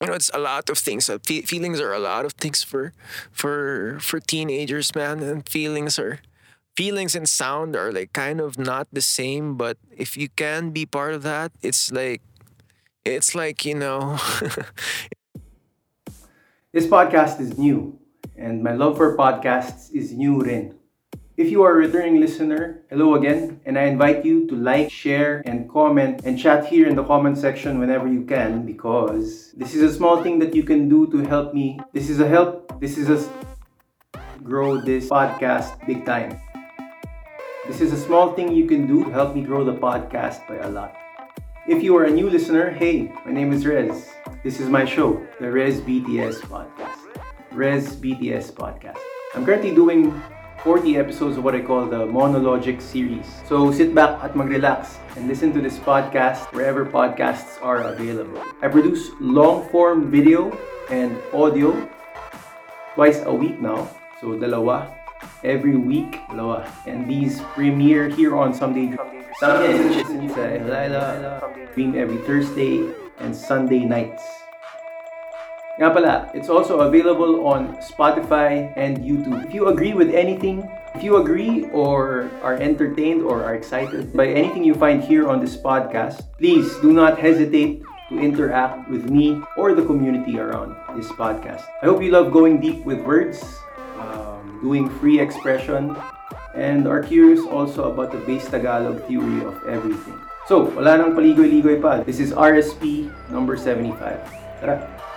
you know it's a lot of things uh, fe- feelings are a lot of things for for for teenagers man and feelings are feelings and sound are like kind of not the same but if you can be part of that it's like it's like you know This podcast is new, and my love for podcasts is new rin. If you are a returning listener, hello again, and I invite you to like, share, and comment and chat here in the comment section whenever you can because this is a small thing that you can do to help me. This is a help, this is a grow this podcast big time. This is a small thing you can do to help me grow the podcast by a lot. If you are a new listener, hey, my name is Rez. This is my show, the Rez BTS Podcast. Rez BTS Podcast. I'm currently doing 40 episodes of what I call the Monologic series. So sit back at mag-relax and listen to this podcast wherever podcasts are available. I produce long-form video and audio twice a week now. So dalawa every week, dalawa. And these premiere here on Someday Someday Edition sa Elila, stream every Thursday and Sunday nights. Nga pala, it's also available on Spotify and YouTube. If you agree with anything, if you agree or are entertained or are excited by anything you find here on this podcast, please do not hesitate to interact with me or the community around this podcast. I hope you love going deep with words, um, doing free expression, and are curious also about the base Tagalog theory of everything. So, wala nang paligoy-ligoy pa. This is RSP number 75. Tara!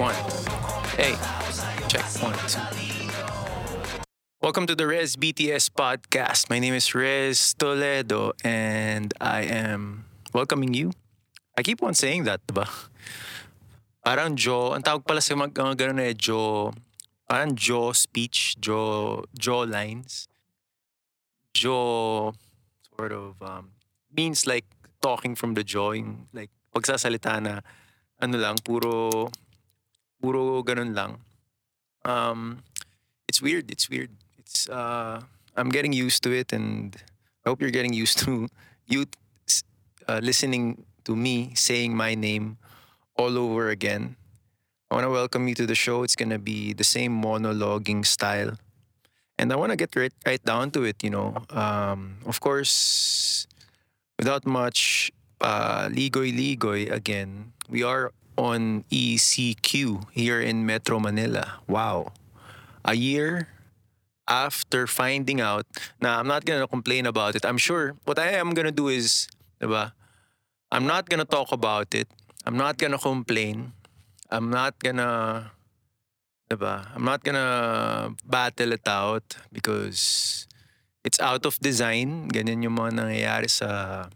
One. Hey, check one, two. Welcome to the Rez BTS podcast. My name is Rez Toledo and I am welcoming you. I keep on saying that, diba? Parang Joe, ang tawag pala sa mga ganun eh, Joe, parang Joe speech, Joe, Joe lines. Joe sort of um, means like talking from the jaw, like pagsasalita na ano lang, puro, puro ganun lang. Um, it's weird, it's weird. It's, uh, I'm getting used to it and I hope you're getting used to you uh, listening to me saying my name all over again. I want to welcome you to the show. It's to be the same monologuing style. And I want to get right, right down to it, you know. Um, of course, without much uh, ligoy-ligoy again, we are on ECQ here in Metro Manila. Wow. A year after finding out now I'm not gonna complain about it. I'm sure what I am gonna do is, diba? I'm not gonna talk about it. I'm not gonna complain. I'm not gonna, diba? I'm not gonna battle it out because it's out of design. Ganyan yung mga nangyayari sa...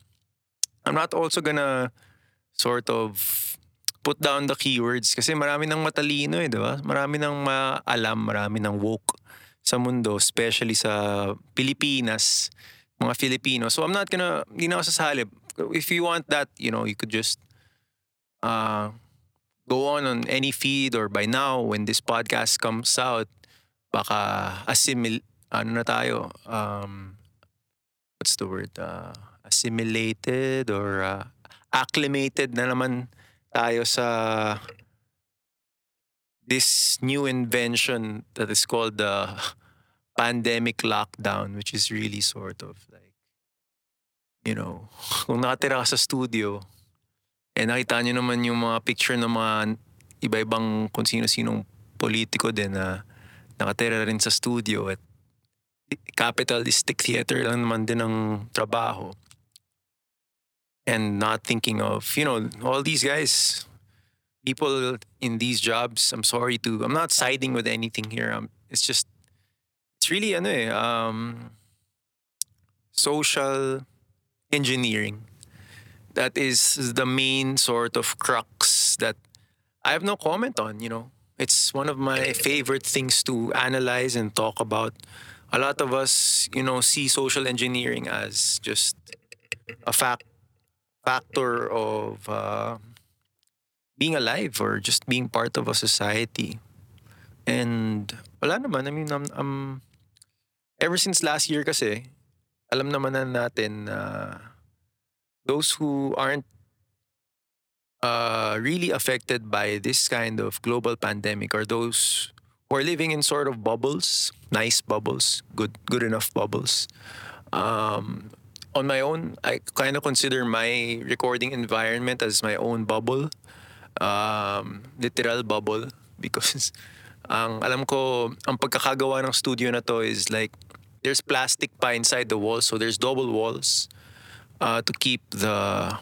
I'm not also gonna sort of put down the keywords kasi marami ng matalino eh, di ba? Marami ng maalam, marami ng woke sa mundo, especially sa Pilipinas, mga Filipino. So I'm not gonna, hindi na ako sasali. If you want that, you know, you could just uh, go on on any feed or by now when this podcast comes out, baka assimil, ano na tayo, um, what's the word? Uh, assimilated or uh, acclimated na naman tayo sa this new invention that is called the pandemic lockdown, which is really sort of like, you know, kung nakatira ka sa studio, eh nakita nyo naman yung mga picture ng mga iba-ibang kung sino-sinong politiko din na nakatira rin sa studio at capitalistic theater lang naman din ang trabaho. And not thinking of, you know, all these guys, people in these jobs, I'm sorry to, I'm not siding with anything here. Um, it's just, it's really, ano eh, um, social engineering. That is the main sort of crux that I have no comment on, you know. It's one of my favorite things to analyze and talk about. A lot of us, you know, see social engineering as just a fact factor of uh, being alive or just being part of a society. And wala naman, I mean, I'm, I'm ever since last year kasi, alam naman na natin na those who aren't uh, really affected by this kind of global pandemic are those who are living in sort of bubbles, nice bubbles, good good enough bubbles. Um, on my own, I kind of consider my recording environment as my own bubble, um, literal bubble, because ang alam ko, ang pagkakagawa ng studio na to is like there's plastic pa inside the walls, so there's double walls uh, to keep the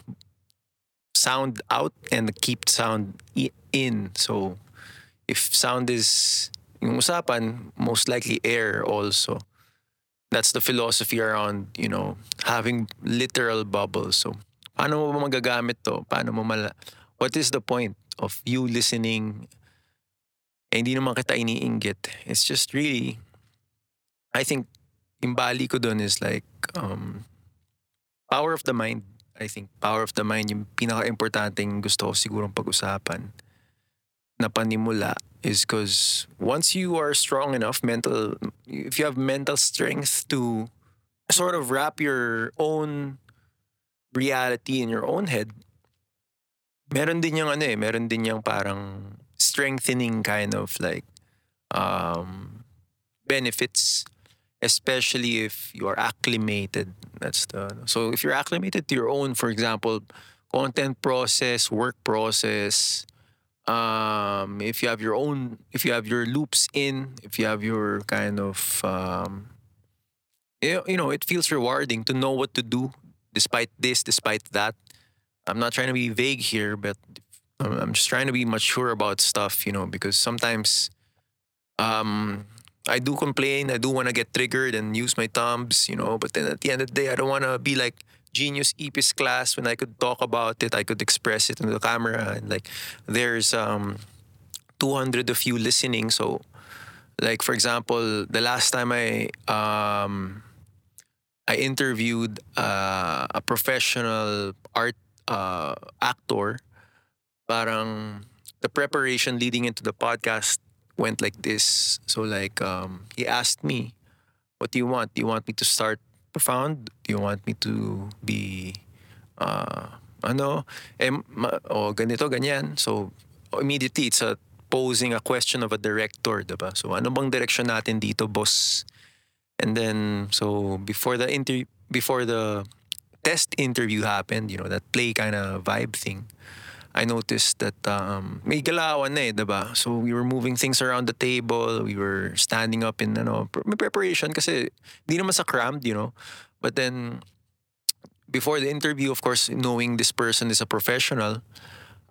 sound out and keep sound in. So if sound is yung usapan, most likely air also. That's the philosophy around, you know, having literal bubbles. So paano mo magagamit to? Paano mo mala... What is the point of you listening? Eh, hindi naman kita iniinggit. It's just really, I think, yung bali ko dun is like, um, power of the mind. I think power of the mind yung pinaka-importanting gusto ko sigurong pag-usapan na panimula is because once you are strong enough mental if you have mental strength to sort of wrap your own reality in your own head meron din yung ano eh meron din yung parang strengthening kind of like um benefits especially if you are acclimated. That's the so if you're acclimated to your own for example content process work process um, if you have your own, if you have your loops in, if you have your kind of, um, you you know, it feels rewarding to know what to do despite this, despite that. I'm not trying to be vague here, but I'm I'm just trying to be mature about stuff, you know, because sometimes um, I do complain, I do want to get triggered and use my thumbs, you know, but then at the end of the day, I don't want to be like genius epis class when I could talk about it, I could express it in the camera, and like there's um 200 of you listening, so like for example, the last time I um I interviewed uh, a professional art uh, actor, parang the preparation leading into the podcast went like this. So like um, he asked me, "What do you want? Do you want me to start profound? Do you want me to be uh, ano? Eh, ma- o ganito, ganyan. So immediately it's a posing a question of a director, diba? So ano bang direction natin dito, boss? And then so before the inter before the test interview happened, you know, that play kind of vibe thing. I noticed that um, may galawan na eh, diba? So we were moving things around the table. We were standing up in ano, may preparation kasi di naman sa crammed, you know. But then before the interview, of course, knowing this person is a professional,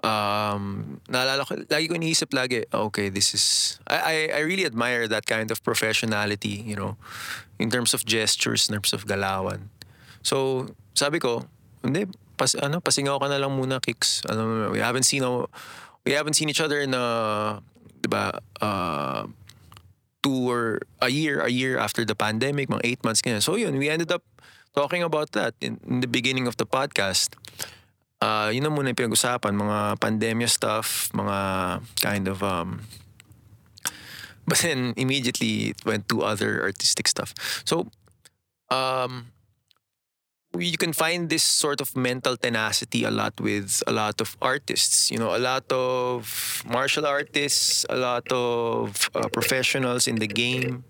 um, naalala ko, lagi ko iniisip lagi, okay, this is, I, I, I really admire that kind of professionality, you know, in terms of gestures, in terms of galawan. So, sabi ko, hindi, pas, ano, pasingaw ka na lang muna, Kicks. Ano, we haven't seen, a- we haven't seen each other in a, di ba, uh, two or a year, a year after the pandemic, mga eight months ganyan. So yun, we ended up talking about that in, in the beginning of the podcast. Uh, yun na muna yung pinag-usapan, mga pandemya stuff, mga kind of, um, but then immediately it went to other artistic stuff. So, um, you can find this sort of mental tenacity a lot with a lot of artists. You know, a lot of martial artists, a lot of uh, professionals in the game.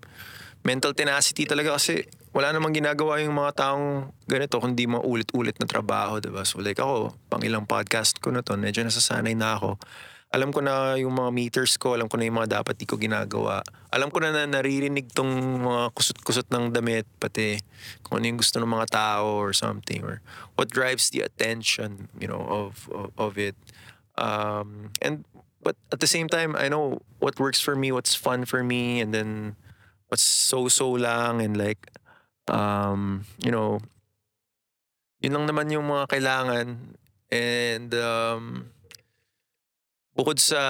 Mental tenacity talaga kasi wala namang ginagawa yung mga taong ganito kundi mga ulit-ulit na trabaho, diba? So like ako, pang ilang podcast ko na to, medyo nasasanay na ako. Alam ko na yung mga meters ko, alam ko na yung mga dapat di ko ginagawa. Alam ko na na naririnig tong mga kusot-kusot ng damit, pati kung ano yung gusto ng mga tao or something, or what drives the attention, you know, of, of, of it. Um, and, but at the same time, I know what works for me, what's fun for me, and then what's so-so lang, and like, um, you know, yun lang naman yung mga kailangan. And, um, bukod sa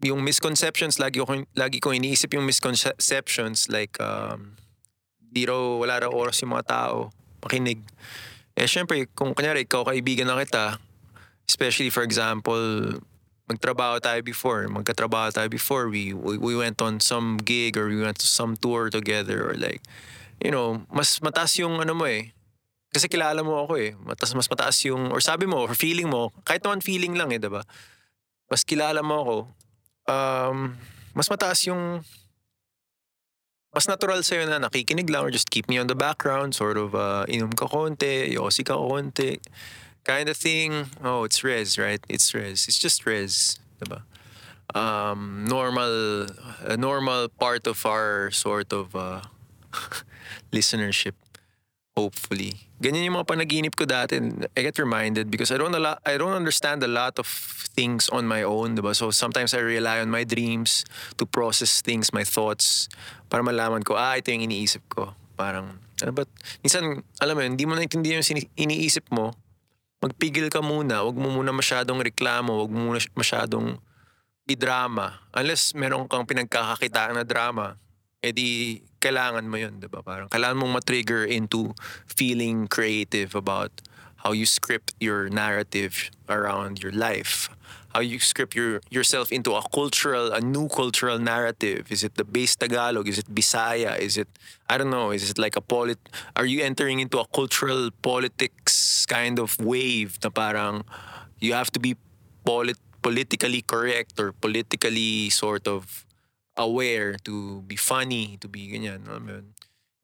yung misconceptions lagi ko lagi ko iniisip yung misconceptions like um di raw wala raw oras yung mga tao makinig Eh, syempre, kung kanyari, ikaw kaibigan na kita, especially for example, magtrabaho tayo before, magkatrabaho tayo before, we, we, we went on some gig or we went to some tour together or like, you know, mas mataas yung ano mo eh. Kasi kilala mo ako eh. Matas, mas mataas yung, or sabi mo, or feeling mo, kahit naman feeling lang eh, diba? Mas kilala mo ako, um, mas mataas yung mas natural sa'yo na nakikinig lang or just keep me on the background, sort of uh, inom ka konti, yosi ka konti, kind of thing. Oh, it's res, right? It's res. It's just res, diba? Um, normal, a normal part of our sort of uh, listenership, hopefully. Ganyan yung mga panaginip ko dati. I get reminded because I don't a lot, I don't understand a lot of things on my own, diba? So sometimes I rely on my dreams to process things, my thoughts, para malaman ko, ah, ito yung iniisip ko. Parang, ano ba? Minsan, alam mo, hindi mo naintindihan yung iniisip mo, magpigil ka muna, wag mo muna masyadong reklamo, wag mo muna masyadong i-drama. Unless meron kang pinagkakakitaan na drama, edi kailangan mo yun, di ba? Parang kailangan mong matrigger into feeling creative about how you script your narrative around your life. How you script your yourself into a cultural, a new cultural narrative. Is it the base Tagalog? Is it Bisaya? Is it I don't know? Is it like a polit? Are you entering into a cultural politics kind of wave na parang you have to be polit politically correct or politically sort of aware to be funny, to be ganyan. Alam mo yun?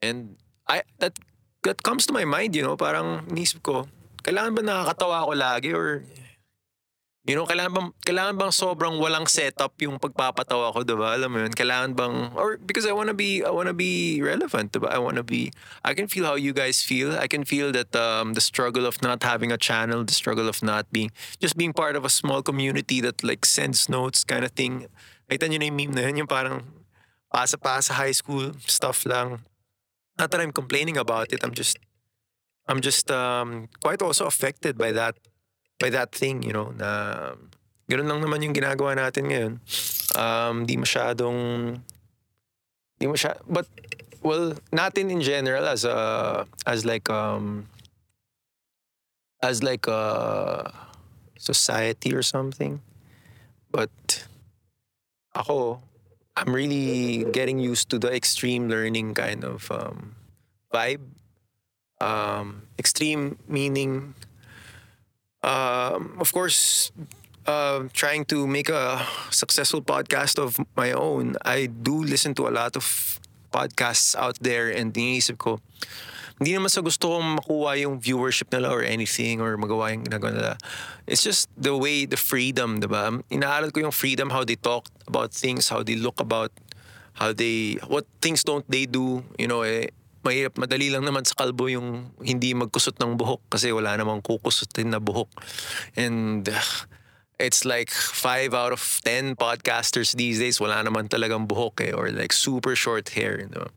And I that that comes to my mind, you know, parang nisip ko, kailangan ba nakakatawa ako lagi or you know, kailangan bang, kailangan bang sobrang walang setup yung pagpapatawa ko, diba? Alam mo yun, kailangan bang, or because I wanna be, I wanna be relevant, diba? I wanna be, I can feel how you guys feel. I can feel that um, the struggle of not having a channel, the struggle of not being, just being part of a small community that like sends notes kind of thing. Nakita nyo na yung meme na yun, yung parang pasa-pasa high school stuff lang. Not that I'm complaining about it, I'm just, I'm just um, quite also affected by that by that thing, you know, na ganun lang naman yung ginagawa natin ngayon. Um, di masyadong, di masyadong, but, well, natin in general as a, as like, um, as like a society or something. But, ako, I'm really getting used to the extreme learning kind of um, vibe. Um, extreme meaning um, of course, uh, trying to make a successful podcast of my own, I do listen to a lot of podcasts out there and iniisip ko, hindi naman sa gusto kong makuha yung viewership nila or anything or magawa yung ginagawa nila. It's just the way, the freedom, diba? Inaaral ko yung freedom, how they talk about things, how they look about, how they, what things don't they do, you know, eh, mahirap, madali lang naman sa kalbo yung hindi magkusot ng buhok kasi wala namang kukusutin na buhok. And uh, it's like five out of ten podcasters these days, wala naman talagang buhok eh, or like super short hair. You know?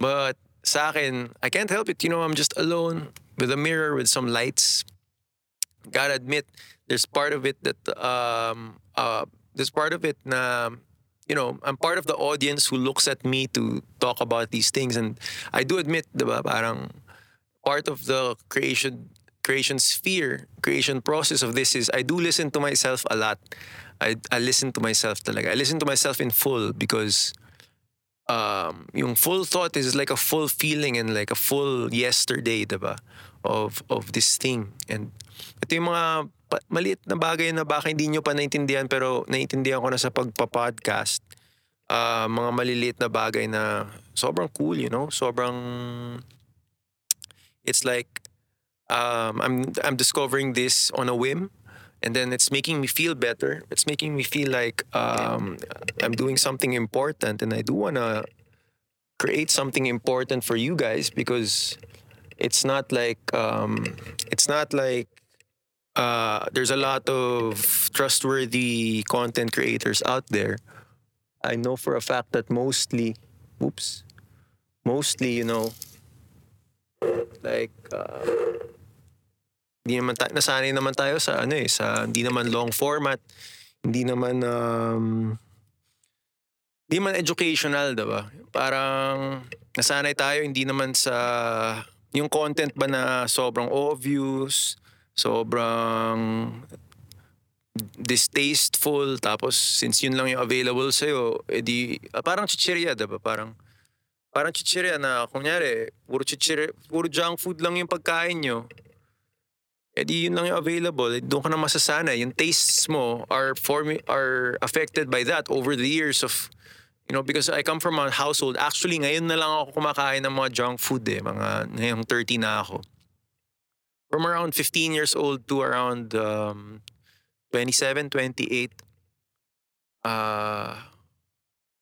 But sa akin, I can't help it. You know, I'm just alone with a mirror with some lights. Gotta admit, there's part of it that, um, uh, there's part of it na you know, I'm part of the audience who looks at me to talk about these things. And I do admit, diba, parang part of the creation creation sphere, creation process of this is I do listen to myself a lot. I, I listen to myself talaga. I listen to myself in full because um, yung full thought is like a full feeling and like a full yesterday, diba? Of, of this thing. And ito yung mga maliit na bagay na baka hindi nyo pa naintindihan pero naintindihan ko na sa pagpa-podcast. Uh, mga maliliit na bagay na sobrang cool, you know? Sobrang... It's like um, I'm I'm discovering this on a whim, and then it's making me feel better. It's making me feel like um, I'm doing something important, and I do wanna create something important for you guys because it's not like um, it's not like uh, there's a lot of trustworthy content creators out there. I know for a fact that mostly, oops, mostly, you know, like, uh, hindi naman ta- nasanay naman tayo sa ano eh, sa hindi naman long format, hindi naman, um, hindi naman educational, diba? Parang nasanay tayo hindi naman sa yung content ba na sobrang obvious, sobrang distasteful, tapos since yun lang yung available sa'yo, edi, ah, parang chichirya, diba? Parang, parang chichirya na, kunyari, puro chichirya, puro junk food lang yung pagkain nyo. Edi yun lang yung available, doon ka na masasanay. Yung tastes mo are, form, are affected by that over the years of, you know, because I come from a household, actually ngayon na lang ako kumakain ng mga junk food eh, mga ngayong 30 na ako. From around 15 years old to around um, 27, 28, uh,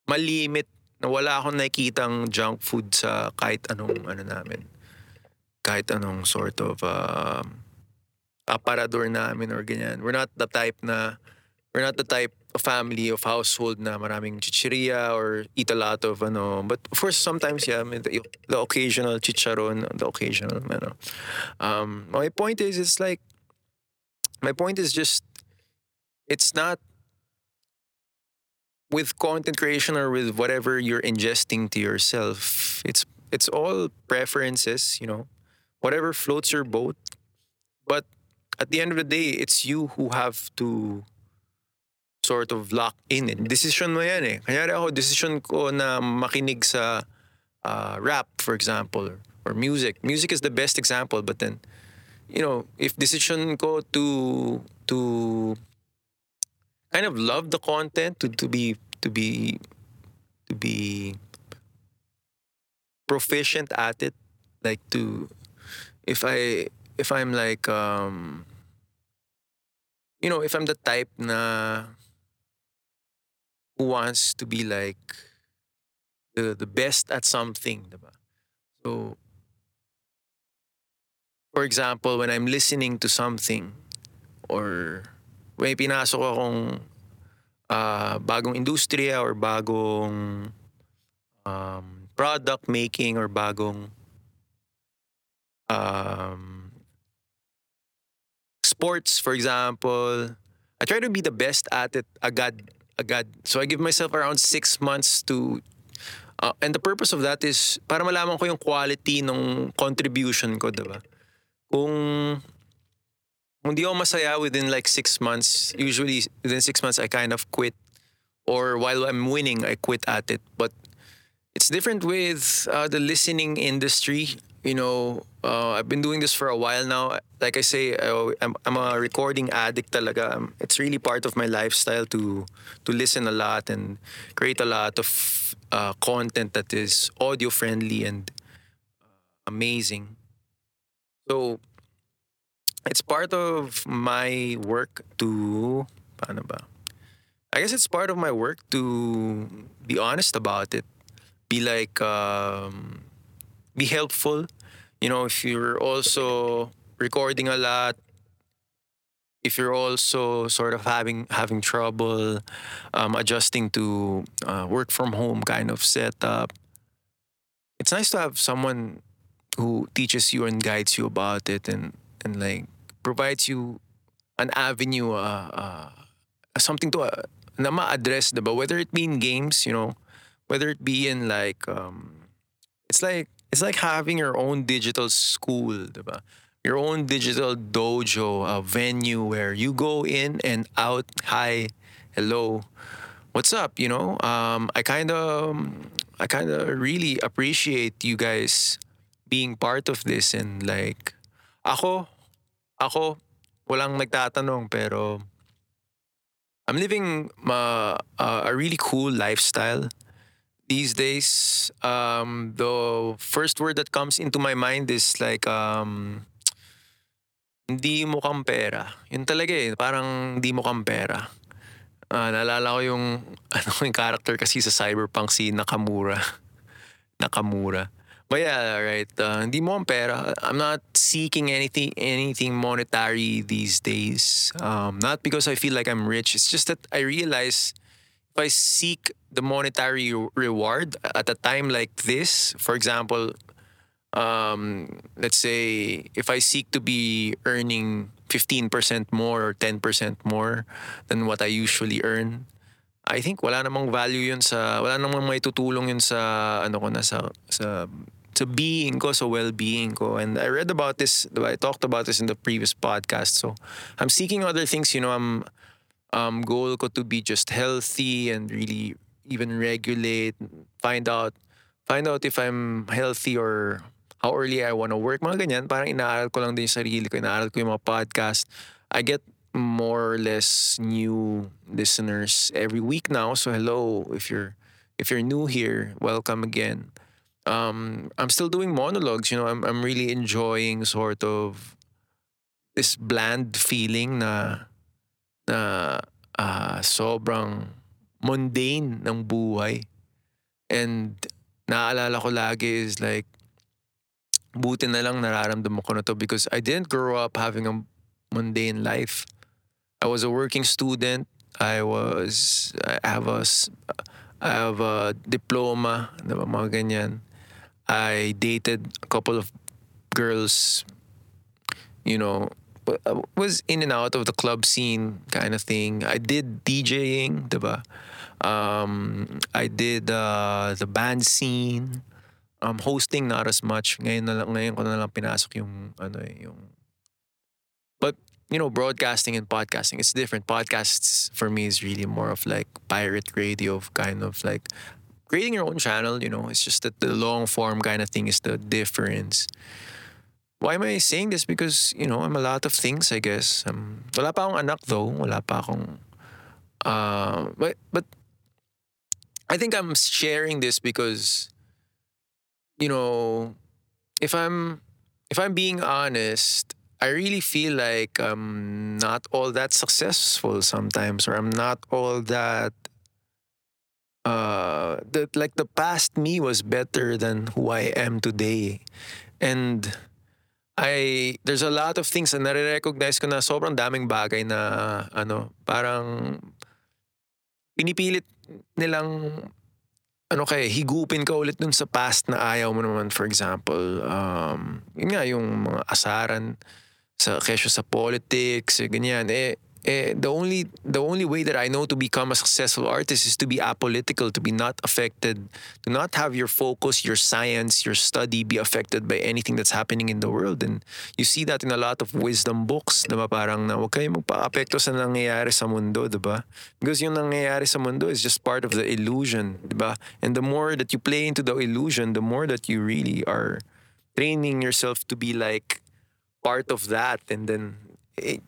malimit na wala akong nakikitang junk food sa kahit anong ano namin. Kahit anong sort of um, aparador namin or ganyan. We're not the type na we're not the type of family of household na maraming chichiria or eat a lot of ano. But of course, sometimes, yeah, the, the occasional chicharon, the occasional, ano. Um, my point is, it's like, my point is just, it's not with content creation or with whatever you're ingesting to yourself. It's it's all preferences, you know, whatever floats your boat. But at the end of the day, it's you who have to sort of lock in it. Decision mo yan eh. Kanyari ako, decision ko na makinig sa uh, rap, for example, or, or music. Music is the best example, but then, you know, if decision ko to to kind of love the content, to to be to be to be proficient at it, like to if I if I'm like um you know, if I'm the type na who wants to be like the the best at something, diba? So for example, when I'm listening to something or may pinasok akong uh, bagong industriya or bagong um, product making or bagong um, sports, for example, I try to be the best at it agad, agad. So I give myself around six months to uh, and the purpose of that is para malaman ko yung quality ng contribution ko, diba? Kung kung di ako masaya within like six months, usually within six months I kind of quit. Or while I'm winning, I quit at it. But it's different with uh, the listening industry. You know, uh, I've been doing this for a while now. Like I say, I, I'm, I'm a recording addict talaga. Um, It's really part of my lifestyle to to listen a lot and create a lot of uh, content that is audio friendly and uh, amazing. So it's part of my work to paano ba? I guess it's part of my work to be honest about it. Be like um, be helpful. You know, if you're also recording a lot, if you're also sort of having having trouble um, adjusting to uh, work from home kind of setup, it's nice to have someone who teaches you and guides you about it and and like provides you an avenue, uh, uh, something to uh, na ma-address, diba? Whether it be in games, you know, whether it be in like, um, it's like it's like having your own digital school, diba? Your own digital dojo, a venue where you go in and out. Hi, hello, what's up? You know, um, I kind of, I kind of really appreciate you guys being part of this and like, ako, ako, walang nagtatanong pero I'm living uh, a really cool lifestyle these days. Um, the first word that comes into my mind is like um, hindi mukhang pera. Yun talaga eh, parang hindi mukhang pera. Ah, naalala ko yung ano yung character kasi sa Cyberpunk si Nakamura. Nakamura. But yeah, right. Uh, hindi mo ang pera. I'm not seeking anything anything monetary these days. Um, not because I feel like I'm rich. It's just that I realize if I seek the monetary reward at a time like this, for example, um, let's say if I seek to be earning 15% more or 10% more than what I usually earn, I think wala namang value yun sa wala namang may tutulong yun sa ano ko na sa sa sa being ko, sa well-being ko. And I read about this, I talked about this in the previous podcast. So I'm seeking other things, you know, I'm um goal ko to be just healthy and really even regulate, find out find out if I'm healthy or how early I want to work. Mga ganyan, parang inaaral ko lang din yung sarili ko, inaaral ko yung mga podcast. I get more or less new listeners every week now. So hello, if you're if you're new here, welcome again. Um, I'm still doing monologues. You know, I'm I'm really enjoying sort of this bland feeling na na uh, sobrang mundane ng buhay. And naaalala ko lagi is like, buti na lang nararamdaman ko na to because I didn't grow up having a mundane life. I was a working student. I was, I have a, I have a diploma, diba, mga ganyan. I dated a couple of girls, you know, was in and out of the club scene kind of thing. I did DJing, diba? Um, I did uh, the band scene. Um, hosting not as much. Ngayon na lang, ngayon ko na lang pinasok yung ano eh, yung But you know, broadcasting and podcasting, it's different. Podcasts for me is really more of like pirate radio, of kind of like creating your own channel. You know, it's just that the long form kind of thing is the difference. Why am I saying this? Because you know, I'm a lot of things. I guess. Um, wala pa akong anak though. Wala pa akong. Uh, but but I think I'm sharing this because, you know, if I'm if I'm being honest, I really feel like I'm not all that successful sometimes, or I'm not all that. Uh, that like the past me was better than who I am today, and I there's a lot of things na nare-recognize ko na sobrang daming bagay na ano parang pinipilit nilang ano kaya higupin ka ulit dun sa past na ayaw mo naman for example um yun nga yung mga asaran sa kesyo sa politics, ganyan. Eh, eh, the only the only way that I know to become a successful artist is to be apolitical, to be not affected, to not have your focus, your science, your study be affected by anything that's happening in the world. And you see that in a lot of wisdom books, diba? Parang na kayo magpa-apekto sa nangyayari sa mundo, diba? Because yung nangyayari sa mundo is just part of the illusion, diba? And the more that you play into the illusion, the more that you really are training yourself to be like part of that and then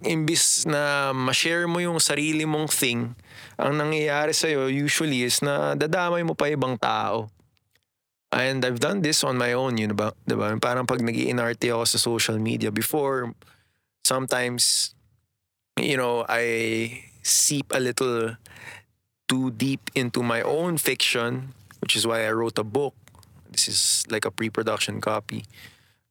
imbis na ma-share mo yung sarili mong thing, ang nangyayari sa'yo usually is na dadamay mo pa ibang tao. And I've done this on my own, yun ba? Diba? Parang pag nag inarte ako sa social media before, sometimes, you know, I seep a little too deep into my own fiction, which is why I wrote a book. This is like a pre-production copy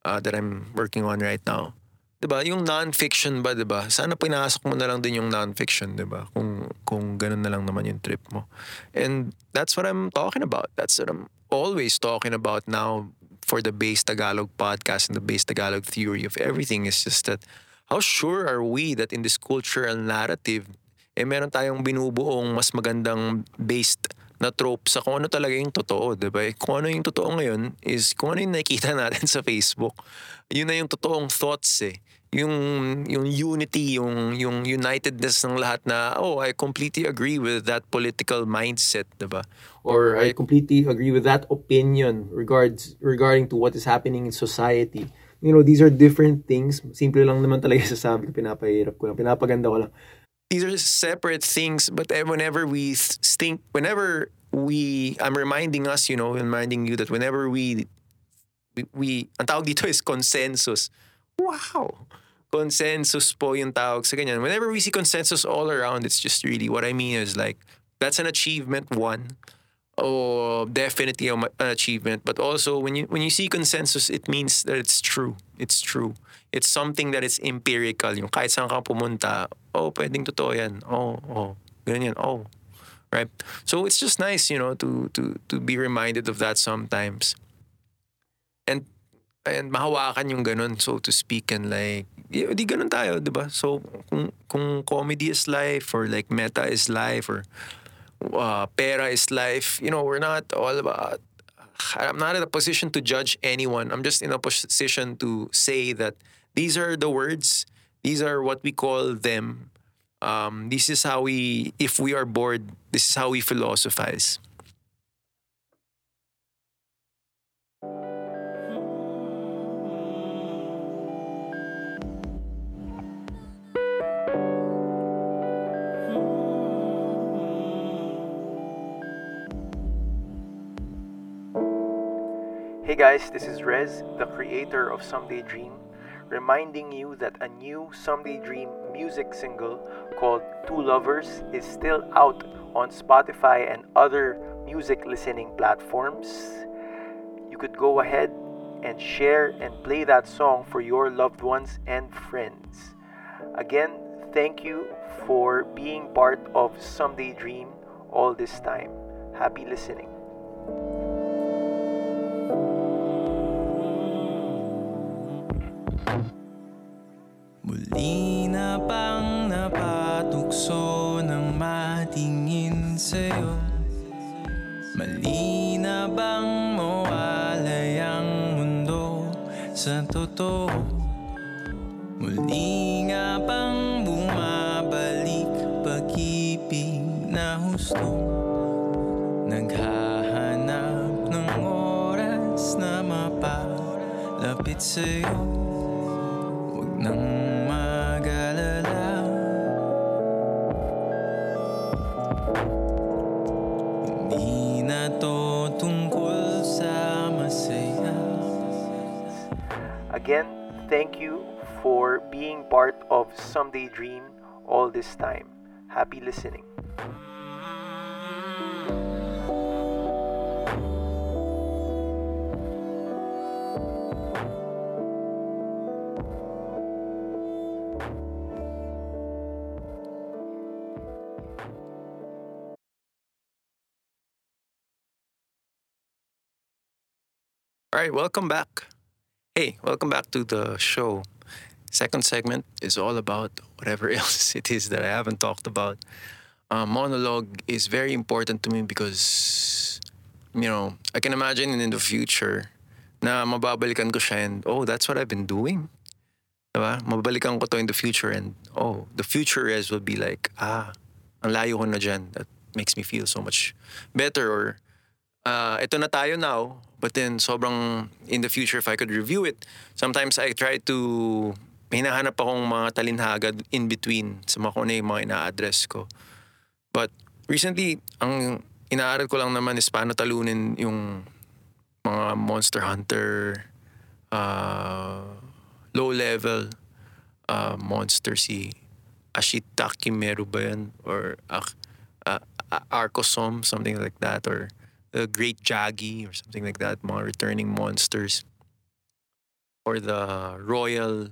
uh, that I'm working on right now. 'Di ba? Yung non-fiction ba, 'di ba? Sana pinasok mo na lang din yung non-fiction, 'di ba? Kung kung ganun na lang naman yung trip mo. And that's what I'm talking about. That's what I'm always talking about now for the Base Tagalog podcast and the Base Tagalog theory of everything is just that how sure are we that in this cultural narrative eh meron tayong binubuong mas magandang based na trope sa kung ano talaga yung totoo, di ba? Eh, kung ano yung totoo ngayon is kung ano yung nakikita natin sa Facebook. Yun na yung totoong thoughts eh. Yung, yung unity, yung, yung unitedness ng lahat na, oh, I completely agree with that political mindset, di ba? Or I completely agree with that opinion regards regarding to what is happening in society. You know, these are different things. Simple lang naman talaga sasabi ko, pinapahirap ko lang, pinapaganda ko lang these are separate things but whenever we think whenever we i'm reminding us you know reminding you that whenever we we, we ang tawag dito is consensus wow consensus po yung tawag sa ganyan. Whenever we see consensus all around it's just really what i mean is like that's an achievement one. Oh definitely an achievement. But also when you when you see consensus it means that it's true. It's true. It's something that is empirical. Yung kahit saan ka pumunta oh pwedeng totoo yan. Oh oh ganyan. Oh right? So it's just nice you know to to to be reminded of that sometimes. And and mahawakan yung ganun so to speak and like di ganun tayo di ba so kung kung comedy is life or like meta is life or uh, pera is life. You know, we're not all about I'm not in a position to judge anyone. I'm just in a position to say that these are the words. These are what we call them. Um, this is how we, if we are bored, this is how we philosophize. Hey guys, this is Rez, the creator of Someday Dream, reminding you that a new Someday Dream music single called Two Lovers is still out on Spotify and other music listening platforms. You could go ahead and share and play that song for your loved ones and friends. Again, thank you for being part of Someday Dream all this time. Happy listening. Muli na bang napatukso ng matingin sa'yo? Mali na bang mawalay ang mundo sa totoo? Muli nga bang bumabalik pag-ibig na husto? Naghahanap ng oras na mapalapit sa'yo Again, thank you for being part of Someday Dream all this time. Happy listening. Right, welcome back. Hey, welcome back to the show. Second segment is all about whatever else it is that I haven't talked about. Uh, monologue is very important to me because, you know, I can imagine in the future na mababalikan ko siya and, oh, that's what I've been doing. Diba? Mababalikan ko to in the future and, oh, the future is will be like, ah, ang layo ko na dyan. That makes me feel so much better or uh, ito na tayo now, but then sobrang in the future if I could review it, sometimes I try to hinahanap akong mga talinhaga in between sa mga kung ano yung mga ina-address ko. But recently, ang inaaral ko lang naman is paano talunin yung mga Monster Hunter uh, low level uh, monster si Ashitaki Meru ba yan? Or uh, uh, Arcosom, something like that. Or the Great Jaggi or something like that, mga returning monsters. Or the Royal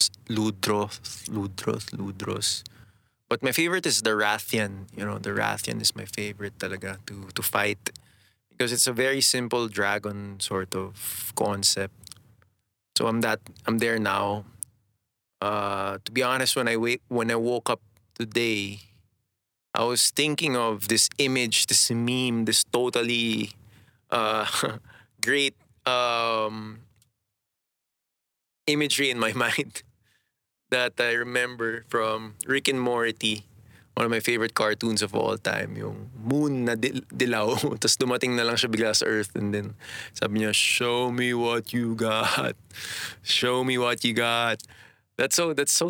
S- Ludroth, Ludroth, Ludros. But my favorite is the Rathian. You know, the Rathian is my favorite talaga to, to fight. Because it's a very simple dragon sort of concept. So I'm that I'm there now. Uh, to be honest, when I wake when I woke up today, I was thinking of this image, this meme, this totally uh, great um, imagery in my mind that I remember from Rick and Morty. One of my favorite cartoons of all time. Yung moon na dil- dilaw. Tapos dumating na lang siya bigla sa earth. And then sabi niya, show me what you got. Show me what you got. That's so that's so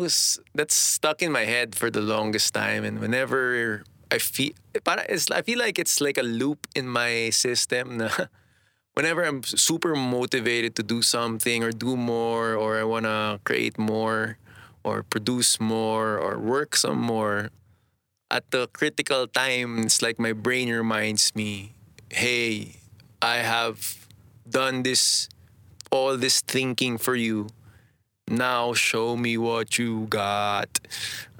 that's stuck in my head for the longest time and whenever I feel I feel like it's like a loop in my system whenever I'm super motivated to do something or do more or I want to create more or produce more or work some more at the critical time it's like my brain reminds me hey I have done this all this thinking for you now show me what you got.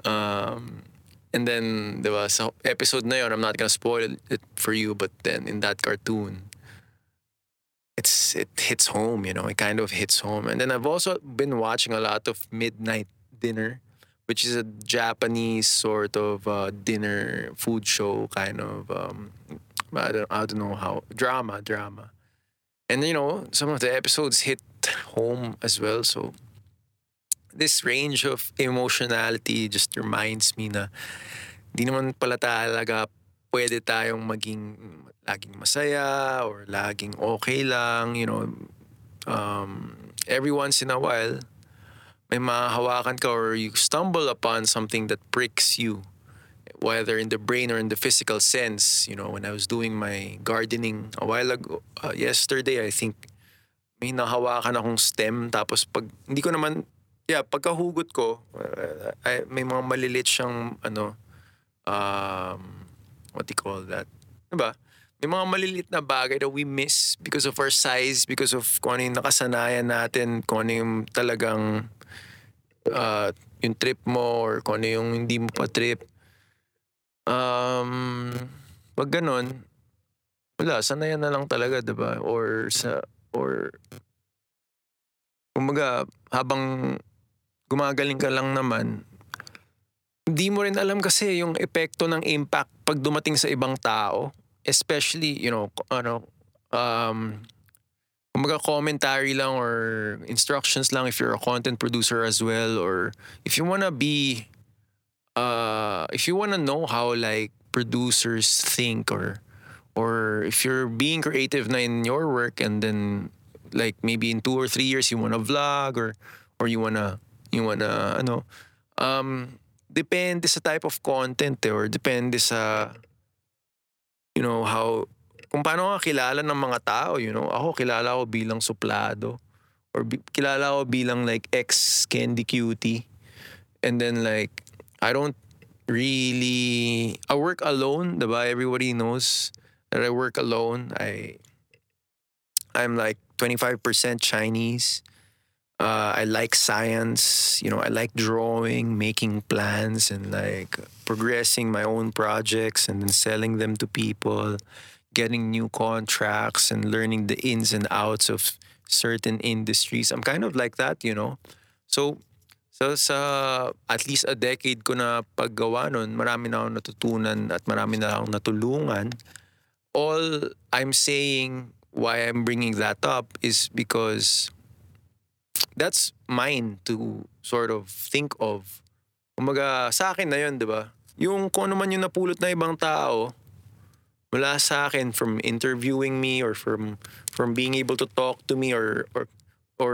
Um, and then, there was episode na I'm not gonna spoil it for you, but then in that cartoon, it's it hits home, you know, it kind of hits home. And then I've also been watching a lot of Midnight Dinner, which is a Japanese sort of uh, dinner food show kind of um, I don't I don't know how drama drama. And you know, some of the episodes hit home as well. So this range of emotionality just reminds me na di naman pala talaga pwede tayong maging laging masaya or laging okay lang, you know. Um, every once in a while, may mahahawakan ka or you stumble upon something that pricks you whether in the brain or in the physical sense you know when i was doing my gardening a while ago uh, yesterday i think may nahawakan akong stem tapos pag hindi ko naman yeah pagkahugot ko uh, ay, may mga malilit siyang ano um what do you call that diba may mga malilit na bagay that we miss because of our size because of kung ano yung nakasanayan natin kung ano yung talagang uh, yung trip mo or kung ano yung hindi mo pa trip. Um, pag ganun, wala, sanayan na lang talaga, 'di ba? Or sa or kumbaga habang gumagaling ka lang naman, hindi mo rin alam kasi yung epekto ng impact pag dumating sa ibang tao, especially, you know, ano um kumbaga commentary lang or instructions lang if you're a content producer as well or if you wanna be uh if you wanna know how like producers think or or if you're being creative na in your work and then like maybe in two or three years you wanna vlog or or you wanna you wanna ano um depende sa type of content eh, or depende sa you know how kung paano ka kilala ng mga tao, you know. Ako, kilala ko bilang suplado. Or bi- kilala ko bilang like ex-candy cutie. And then like, I don't really, I work alone, diba? Everybody knows that I work alone. I, I'm like 25% Chinese. Uh, I like science, you know, I like drawing, making plans, and like progressing my own projects and then selling them to people getting new contracts and learning the ins and outs of certain industries. I'm kind of like that, you know. So, so sa at least a decade ko na paggawa nun, marami na akong natutunan at marami na akong natulungan. All I'm saying why I'm bringing that up is because that's mine to sort of think of. Kumaga, sa akin na yun, di ba? Yung kung ano man yung napulot na ibang tao, mula sa akin from interviewing me or from from being able to talk to me or or or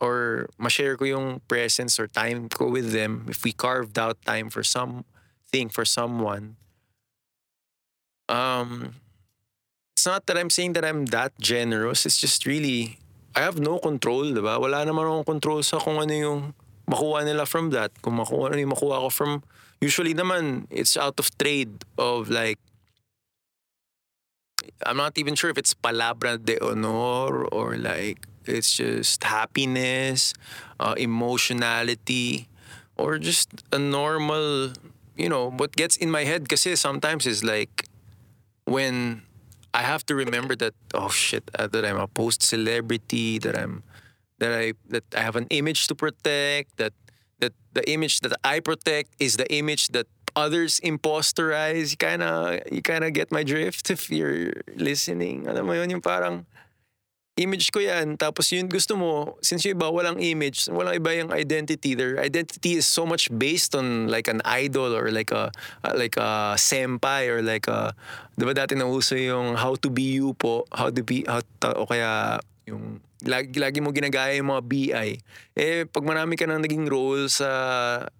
or ma-share ko yung presence or time ko with them if we carved out time for something for someone um it's not that I'm saying that I'm that generous it's just really I have no control diba wala naman akong control sa kung ano yung makuha nila from that. Kung makuha ano yung makuha ko from usually naman it's out of trade of like I'm not even sure if it's palabra de honor or like it's just happiness, uh, emotionality, or just a normal, you know, what gets in my head kasi sometimes is like when I have to remember that oh shit uh, that I'm a post celebrity that I'm that I that I have an image to protect that that the image that I protect is the image that others imposterize. You kinda, you kinda get my drift if you're listening. Alam mo yun, yung parang image ko yan. Tapos yun gusto mo, since yung iba walang image, walang iba yung identity. Their identity is so much based on like an idol or like a like a senpai or like a, di ba dati nauso yung how to be you po, how to be, how to, o kaya yung lagi, lagi mo ginagaya yung mga BI. Eh, pag marami ka nang naging role sa,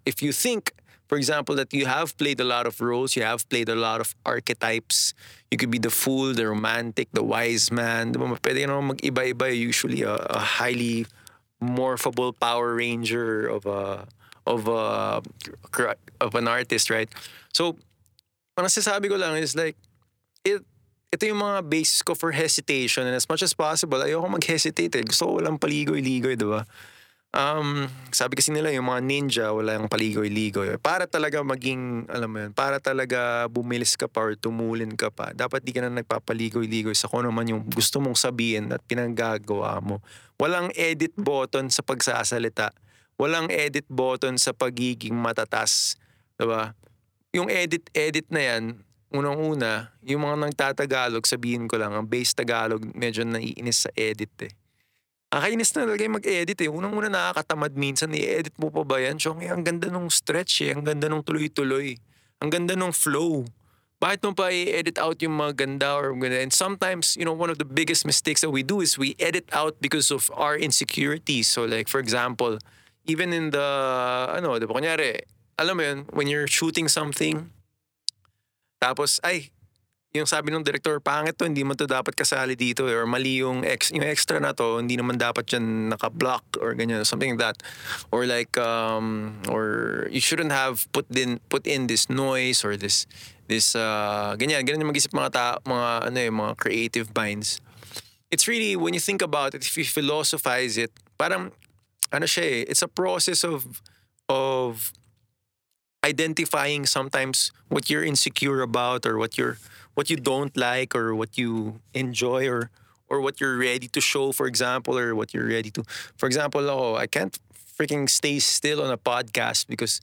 if you think for example, that you have played a lot of roles, you have played a lot of archetypes. You could be the fool, the romantic, the wise man. Diba? Pwede mag-iba-iba. Usually a, a highly morphable Power Ranger of a of a of an artist, right? So, ang nasasabi ko lang is like, it, ito yung mga basis ko for hesitation and as much as possible, ayoko mag-hesitate eh. Gusto ko walang paligoy-ligoy, di ba? Um, sabi kasi nila yung mga ninja, wala yung paligoy-ligoy. Para talaga maging, alam mo yun, para talaga bumilis ka pa or tumulin ka pa, dapat di ka na nagpapaligoy-ligoy sa kung naman yung gusto mong sabihin at pinanggagawa mo. Walang edit button sa pagsasalita. Walang edit button sa pagiging matatas. Diba? Yung edit-edit na yan, unang-una, yung mga nagtatagalog, sabihin ko lang, ang base Tagalog, medyo naiinis sa edit eh. Nakakainis na talaga yung mag-edit eh. Unang-una nakakatamad minsan, i-edit mo pa ba yan? Chong, eh, ang ganda nung stretch eh, ang ganda nung tuloy-tuloy. Ang ganda nung flow. Bakit mo pa i-edit out yung mga ganda or ganda? And sometimes, you know, one of the biggest mistakes that we do is we edit out because of our insecurities. So like, for example, even in the, ano, di ba, kunyari, alam mo yun, when you're shooting something, tapos, ay, yung sabi ng director, pangit to, hindi mo to dapat kasali dito or mali yung, ex, yung extra na to, hindi naman dapat yan naka-block or ganyan, something like that. Or like, um, or you shouldn't have put in, put in this noise or this, this, uh, ganyan, ganyan yung mag-isip mga, ta, mga, ano eh, mga creative minds. It's really, when you think about it, if you philosophize it, parang, ano siya eh, it's a process of, of identifying sometimes what you're insecure about or what you're what you don't like or what you enjoy or or what you're ready to show for example or what you're ready to for example oh I can't freaking stay still on a podcast because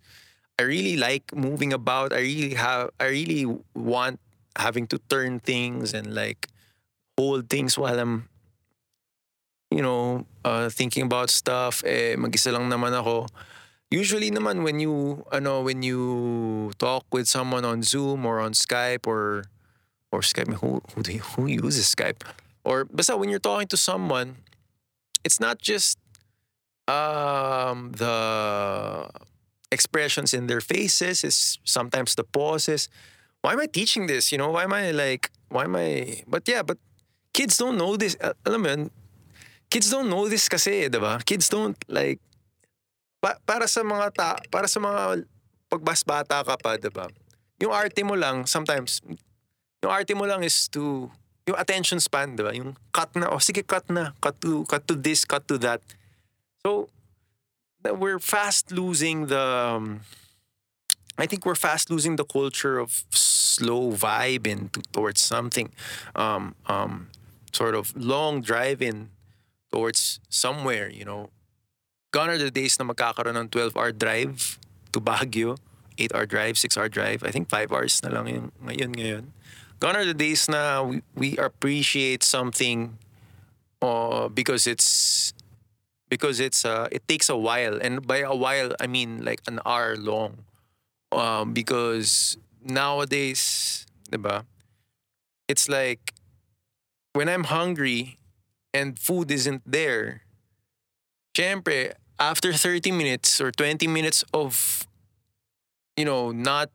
I really like moving about. I really have I really want having to turn things and like hold things while I'm you know uh, thinking about stuff. Eh mag-isa lang naman ako. Usually naman when you ano when you talk with someone on Zoom or on Skype or or Skype who you- who uses Skype or basta when you're talking to someone it's not just um the expressions in their faces it's sometimes the pauses why am I teaching this you know why am I like why am I but yeah but kids don't know this yun kids don't know this kasi, 'di ba? Kids don't like pa- para sa mga ta para sa mga pagbasbata ka pa, 'di ba? Yung arte mo lang sometimes yung arte mo lang is to yung attention span, 'di ba? Yung cut na, oh sige cut na, cut to cut to this, cut to that. So we're fast losing the um, I think we're fast losing the culture of slow vibe and to, towards something um um sort of long drive-in towards somewhere, you know. Gone are the days na magkakaroon ng 12-hour drive to Baguio, 8-hour drive, 6-hour drive. I think 5 hours na lang yung ngayon ngayon. Gone are the days na we, we appreciate something uh, because it's because it's uh, it takes a while and by a while I mean like an hour long. Um, because nowadays, 'di ba? It's like when I'm hungry and food isn't there, syempre, after 30 minutes or 20 minutes of, you know, not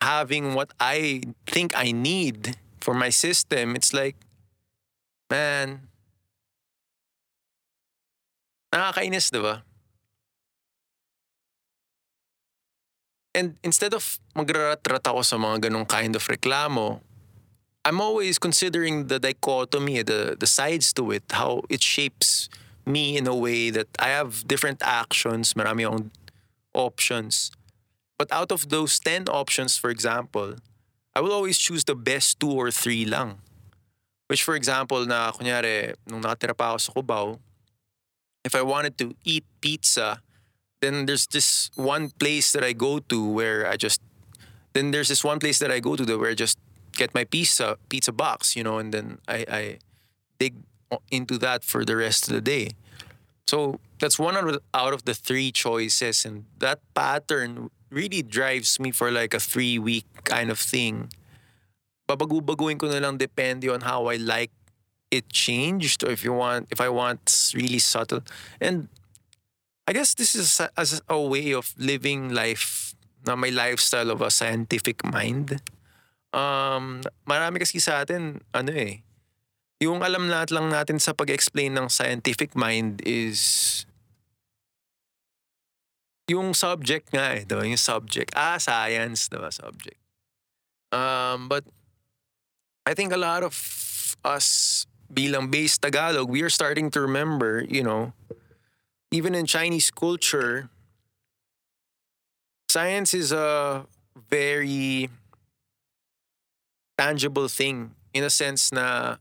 having what I think I need for my system, it's like, man, nakakainis, di ba? And instead of magrarat-rat ako sa mga ganong kind of reklamo, I'm always considering the dichotomy, the the sides to it, how it shapes me in a way that I have different actions, marami akong options. But out of those 10 options, for example, I will always choose the best two or three lang. Which for example, na kunyari, nung nakatira pa ako sa Cubao, if I wanted to eat pizza, then there's this one place that I go to where I just then there's this one place that I go to where I just get my pizza pizza box, you know, and then I, I dig into that for the rest of the day. So that's one out of the three choices, and that pattern really drives me for like a three week kind of thing. Babagu-baguhin ko na lang depende on how I like it changed, or if you want, if I want really subtle. And I guess this is a- as a way of living life na may lifestyle of a scientific mind. Um, marami kasi sa atin, ano eh, yung alam lahat lang natin sa pag-explain ng scientific mind is yung subject nga eh, diba? Yung subject. Ah, science, diba? Subject. Um, but I think a lot of us bilang base Tagalog, we are starting to remember, you know, even in Chinese culture, science is a very tangible thing in a sense na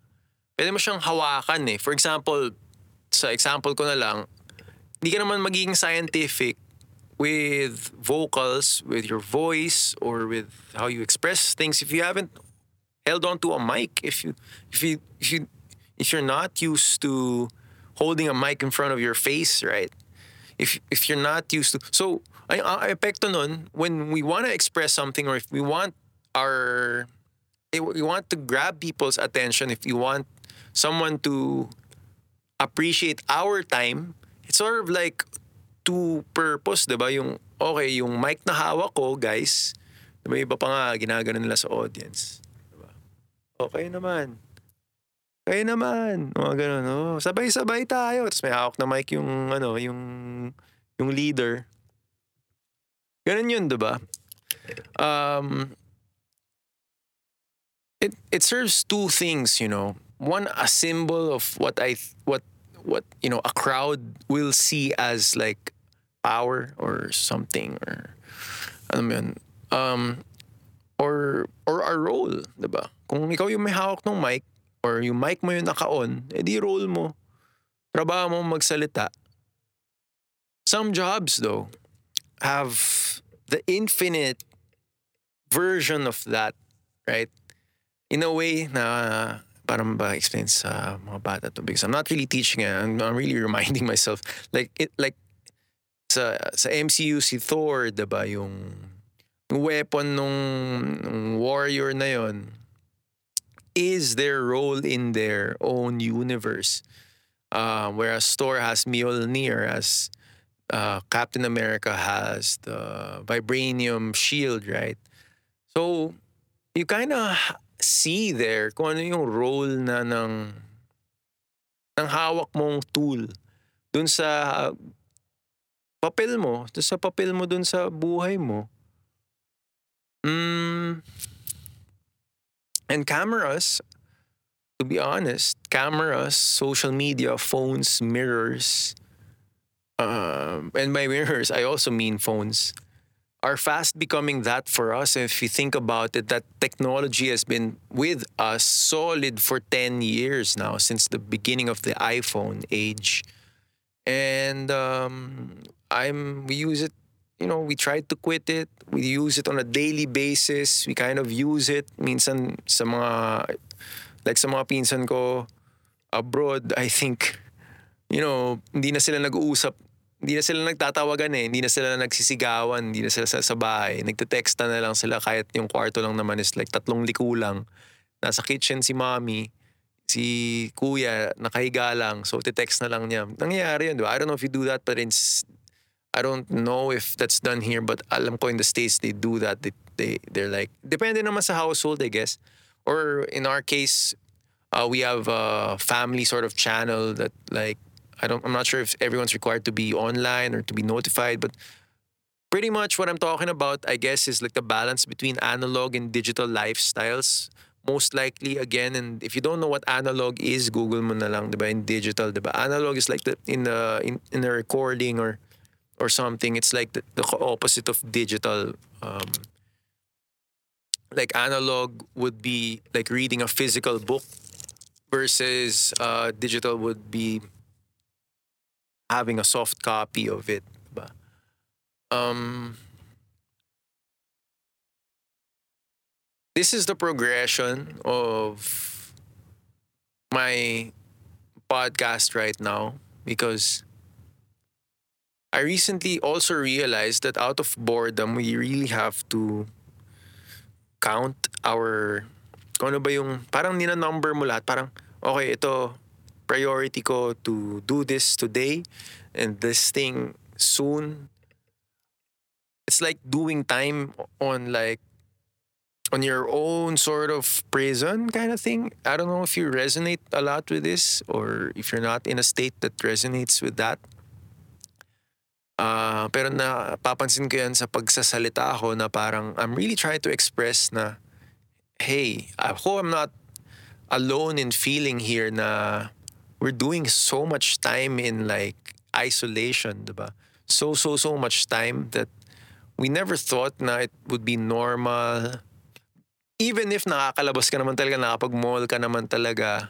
pwede mo siyang hawakan eh. For example, sa example ko na lang, hindi ka naman magiging scientific with vocals, with your voice, or with how you express things if you haven't held on to a mic if you if you if you if you're not used to holding a mic in front of your face, right? If if you're not used to so I ang epekto nun when we want to express something or if we want our we want to grab people's attention if we want someone to appreciate our time it's sort of like two purpose, 'di ba? Yung okay, yung mic na hawak ko, guys. ba iba pa nga ginagano nila sa audience, 'di ba? Okay naman. Kaya naman. Mga ganun, oh. Sabay-sabay tayo. Tapos may hawak na mic yung ano, yung yung leader. Ganun yun, 'di ba? Um it it serves two things, you know. One a symbol of what I what what you know a crowd will see as like power or something or ano mo yun, um or or a role, ba? Kung ikaw yung may hawak ng mic or yung mic mo yung naka-on, edi role mo. Trabaho mo magsalita. Some jobs though have the infinite version of that, right? In a way na parang ba explain sa mga bata to because I'm not really teaching it. I'm, I'm really reminding myself like it like sa sa MCU si Thor, 'di ba, yung weapon nung, nung warrior na yon is their role in their own universe. Uh, whereas Thor has Mjolnir, as uh, Captain America has the vibranium shield, right? So you kind of see there kung ano yung role na ng ng hawak mong tool dun sa papel mo, dun sa papel mo dun sa buhay mo. Mm, and cameras, to be honest, cameras, social media, phones, mirrors, um, and by mirrors, I also mean phones, are fast becoming that for us. If you think about it, that technology has been with us solid for 10 years now, since the beginning of the iPhone age. And um, I'm we use it, you know, we try to quit it. We use it on a daily basis. We kind of use it minsan sa mga like sa mga pinsan ko abroad, I think you know, hindi na sila nag-uusap hindi na sila nagtatawagan eh. Hindi na sila nagsisigawan. Hindi na sila sa, sa bahay. Nagte-texta na lang sila kahit yung kwarto lang naman is like tatlong liko lang. Nasa kitchen si mommy, si kuya, nakahiga lang. So, te-text na lang niya. Nangyayari yun, di ba? I don't know if you do that, but it's, I don't know if that's done here, but alam ko in the States, they do that. They, they, they're like, depende naman sa household, I guess. Or in our case, uh, we have a family sort of channel that like I don't I'm not sure if everyone's required to be online or to be notified, but pretty much what I'm talking about, I guess, is like the balance between analog and digital lifestyles. Most likely, again, and if you don't know what analog is, Google mo na lang, diba? In digital, diba? Analog is like the in the in, in a recording or or something. It's like the, the opposite of digital. Um, like analog would be like reading a physical book versus uh, digital would be having a soft copy of it. Diba? Um, this is the progression of my podcast right now because I recently also realized that out of boredom, we really have to count our kung ano ba yung parang nina-number mo lahat parang okay ito priority ko to do this today and this thing soon. It's like doing time on like on your own sort of prison kind of thing. I don't know if you resonate a lot with this or if you're not in a state that resonates with that. Ah, pero napapansin ko yan sa pagsasalita ako na parang I'm really trying to express na hey, I hope I'm not alone in feeling here na we're doing so much time in like isolation, diba? So, so, so much time that we never thought na it would be normal. Even if nakakalabas ka naman talaga, nakapag-mall ka naman talaga,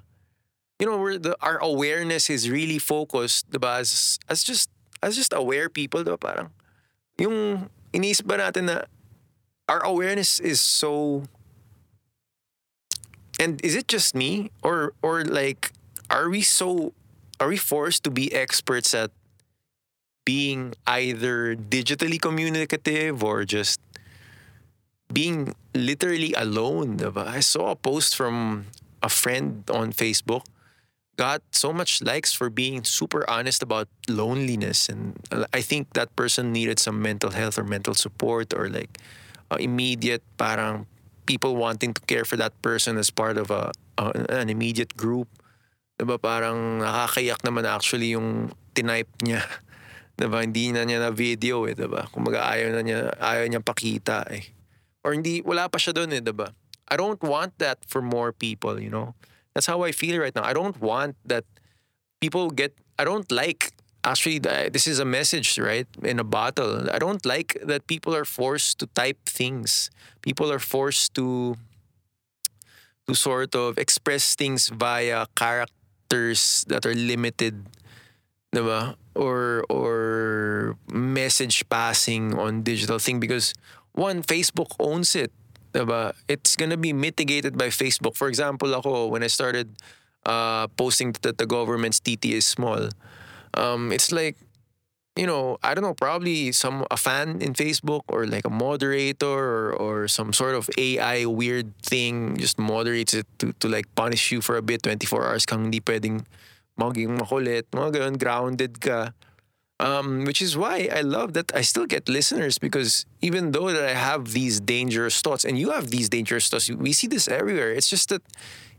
you know, we're the, our awareness is really focused, diba? As, as just as just aware people, diba? Parang, yung iniisip ba natin na our awareness is so and is it just me or or like are we so are we forced to be experts at being either digitally communicative or just being literally alone? I saw a post from a friend on Facebook got so much likes for being super honest about loneliness and I think that person needed some mental health or mental support or like uh, immediate parang people wanting to care for that person as part of a, a an immediate group. Diba parang nakakayak naman actually yung tinype niya. Diba hindi na niya na video eh, diba? Kumaga ayaw na niya, ayaw niya pakita eh. Or hindi, wala pa siya doon eh, diba? I don't want that for more people, you know? That's how I feel right now. I don't want that people get, I don't like, actually, this is a message, right? In a bottle. I don't like that people are forced to type things. People are forced to, to sort of express things via that are limited, diba? Or, or message passing on digital thing because one, Facebook owns it. Diba? It's gonna be mitigated by Facebook. For example, ako, when I started uh, posting that the government's TT is small, um, it's like, you know, I don't know, probably some a fan in Facebook or like a moderator or, or some sort of AI weird thing just moderates it to, to like punish you for a bit, 24 hours kang hindi pwedeng maging makulit, mga ganun, grounded ka. Um, which is why I love that I still get listeners because even though that I have these dangerous thoughts and you have these dangerous thoughts, we see this everywhere. It's just that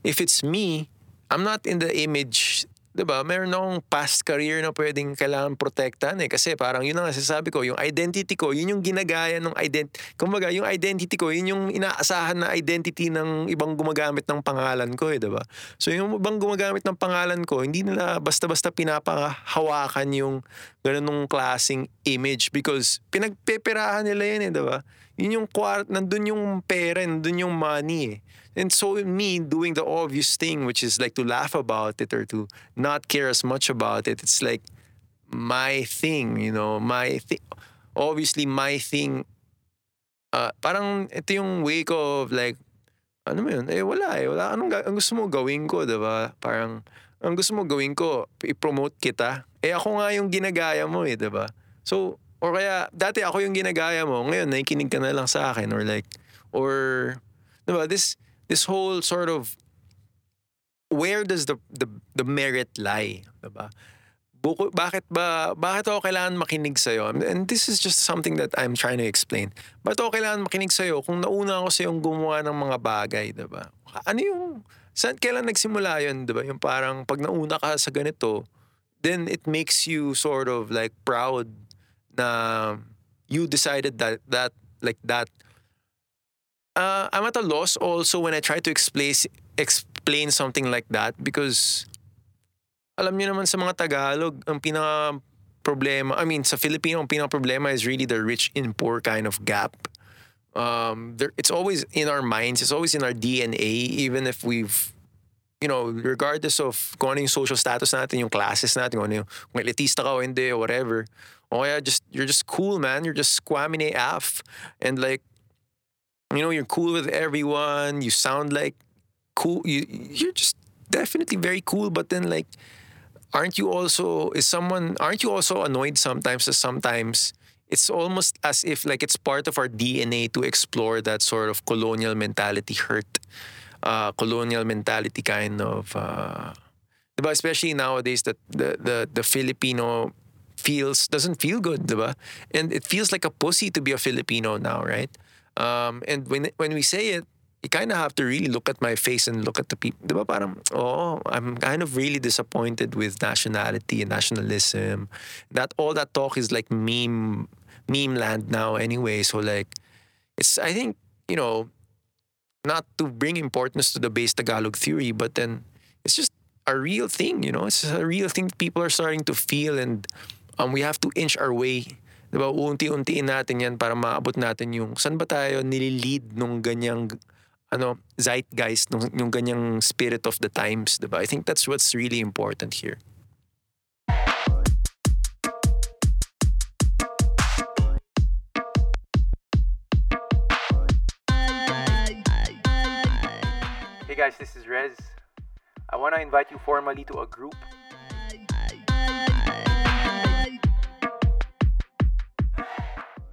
if it's me, I'm not in the image, 'di ba? Meron akong past career na pwedeng kailangan protektahan eh kasi parang yun ang nasasabi ko, yung identity ko, yun yung ginagaya ng ident kumbaga yung identity ko, yun yung inaasahan na identity ng ibang gumagamit ng pangalan ko eh, 'di ba? So yung ibang gumagamit ng pangalan ko, hindi nila basta-basta pinapahawakan yung ganung klaseng image because pinagpeperahan nila yun eh, 'di ba? Yun yung kwart, nandun yung pera, nandun yung money eh. And so me doing the obvious thing, which is like to laugh about it or to not care as much about it, it's like my thing, you know, my thing. Obviously, my thing, uh, parang ito yung way ko of like, ano mo yun? Eh, wala eh. Wala. Anong ang gusto mo gawin ko, diba? Parang, ang gusto mo gawin ko, i-promote kita. Eh, ako nga yung ginagaya mo eh, diba? So, or kaya, dati ako yung ginagaya mo, ngayon, nakikinig ka na lang sa akin. Or like, or, diba, this, this whole sort of where does the the, the merit lie, 'di ba? Buko, bakit ba bakit ako kailangan makinig sa iyo? And this is just something that I'm trying to explain. Bakit ako kailangan makinig sa iyo kung nauna ako sa yung gumawa ng mga bagay, 'di ba? Ano yung saan kailan nagsimula 'yun, 'di ba? Yung parang pag nauna ka sa ganito, then it makes you sort of like proud na you decided that that like that uh, I'm at a loss also when I try to explain explain something like that because alam niyo naman sa mga Tagalog, ang pinaka problema, I mean, sa Filipino, ang pinaka problema is really the rich and poor kind of gap. Um, there, it's always in our minds, it's always in our DNA, even if we've, you know, regardless of kung ano yung social status natin, yung classes natin, kung ano yung, kung elitista ka o hindi, or whatever. O kaya just, you're just cool, man. You're just squamine AF. And like, you know, you're cool with everyone. You sound like cool. You, you're just definitely very cool. But then, like, aren't you also is someone? Aren't you also annoyed sometimes? That sometimes it's almost as if like it's part of our DNA to explore that sort of colonial mentality hurt, uh, colonial mentality kind of. Uh? Especially nowadays that the the the Filipino feels doesn't feel good, diba? And it feels like a pussy to be a Filipino now, right? Um, and when when we say it, you kind of have to really look at my face and look at the people. Diba parang, oh, I'm kind of really disappointed with nationality and nationalism. That all that talk is like meme meme land now anyway. So like, it's I think you know, not to bring importance to the base Tagalog theory, but then it's just a real thing. You know, it's a real thing people are starting to feel, and um, we have to inch our way Di ba, unti-untiin natin yan para maabot natin yung saan ba tayo nililid nung ganyang ano, zeitgeist, nung, yung ganyang spirit of the times, di ba? I think that's what's really important here. Guys, this is Rez. I want to invite you formally to a group.